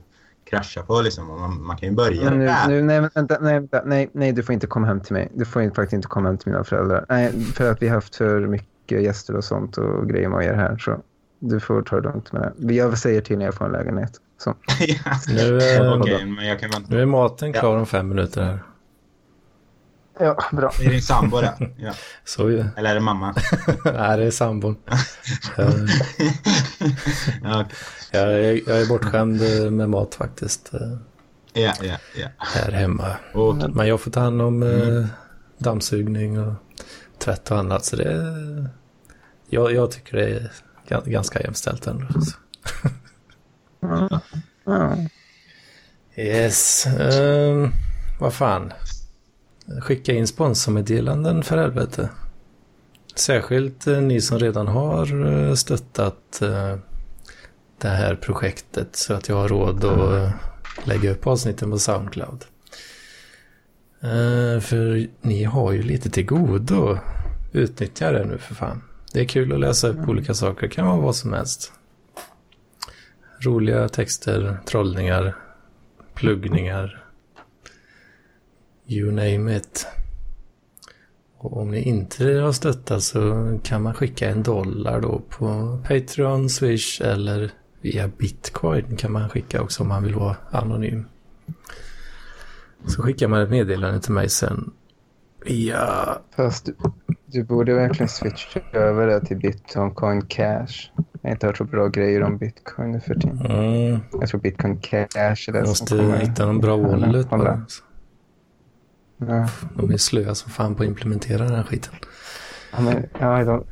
krascha på liksom. Man, man kan ju börja Men nu, där. nu, nej, vänta, nej, vänta, nej, nej, du får inte komma hem till mig. Du får faktiskt inte komma hem till mina föräldrar. Nej, för att vi har haft för mycket gäster och sånt och grejer med er här. Så du får ta det lugnt med det. Jag säger till när jag får en lägenhet. Så. [LAUGHS] Ja. Nu, eh, Okej, men jag kan vänta. nu är maten klar om fem minuter här. Ja, bra. Det är din sambo det. [LAUGHS] Ja. Så ju. Eller är det mamma? [LAUGHS] Nej, det är sambon. [LAUGHS] Jag är, jag är bortskämd med mat faktiskt. eh, ja, ja, ja. Här hemma. Och, Men jag får ta hand om eh, dammsugning och tvätt och annat. Så det är, jag, jag tycker det är ga- ganska jämställt ändå. Ja. Yes. Um, vad fan. Skicka in sponsormeddelanden för helvete. Särskilt eh, ni som redan har eh, stöttat eh, det här projektet så att jag har råd att eh, lägga upp avsnitten på Soundcloud. För ni har ju lite till godo. Utnyttja det nu för fan. Det är kul att läsa upp olika saker. Det kan vara vad som helst. Roliga texter, trollningar, pluggningar. You name it. Och om ni inte har stöttat så kan man skicka en dollar då på Patreon, Swish eller via Bitcoin kan man skicka också om man vill vara anonym. Så skickar man ett meddelande till mig sen via... Fast du, du borde verkligen switcha över det till Bitcoin Cash. Jag har inte hört så bra grejer om bitcoin nu för tiden. Mm. Jag tror bitcoin cash är det Jag som måste kommer. hitta någon bra wallet bara. De är slöa som fan på att implementera den här skiten. Ja, men, ja, de,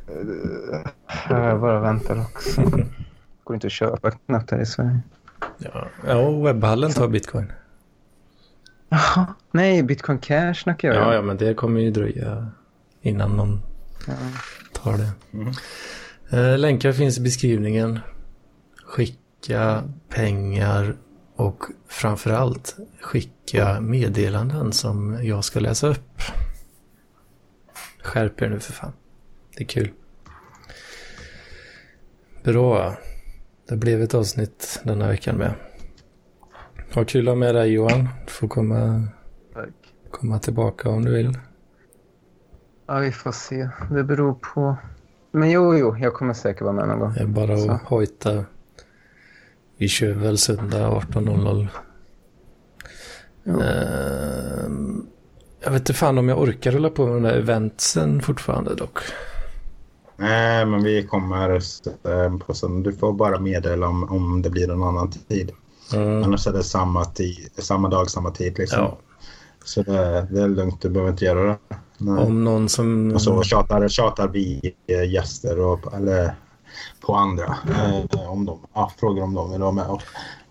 jag bara väntar också. [LAUGHS] Går inte att köpa knappt här i Sverige. Ja, ja webbhallen tar bitcoin. Jaha. Nej, bitcoin cash snackar jag. Ja, ja, men det kommer ju dröja innan någon Ja. tar det. Mm. Eh, länkar finns i beskrivningen. Skicka pengar och framförallt skicka meddelanden som jag ska läsa upp. Skärp er nu för fan. Det är kul. Bra. Det blev ett avsnitt denna veckan med. Ha kul att ha med dig Johan. Du får komma, Tack. komma tillbaka om du vill. Ja, vi får se. Det beror på. Men jo, jo, jag kommer säkert vara med någon gång. Det är bara Så. att hojta. Vi kör väl söndag 18.00. Ehm, jag vet inte fan om jag orkar hålla på med de där eventsen fortfarande dock. Nej, men vi kommer på söndag. Du får bara meddela om, om det blir en annan tid. Mm. Annars är det samma, tid, samma dag, samma tid. Liksom. Ja. Så det, det är lugnt, du behöver inte göra det. Nej. Om någon som... Och så tjatar, tjatar vi gäster och, eller på andra. Eh, om de, ja, frågar om de vill vara med. Och,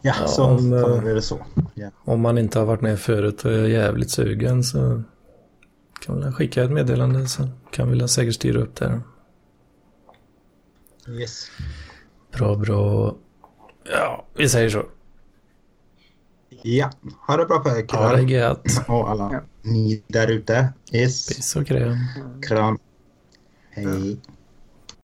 ja, Ja, så om, eh, tar vi det så. Ja. Om man inte har varit med förut och är jävligt sugen så kan man skicka ett meddelande så kan vi säkert styra upp det. Yes. Bra, bra. Ja, vi säger så. Ja, ha det bra på er Ha det killar. gött. Och alla ni där ute. Yes. Piss och kräm. Kram. Hej.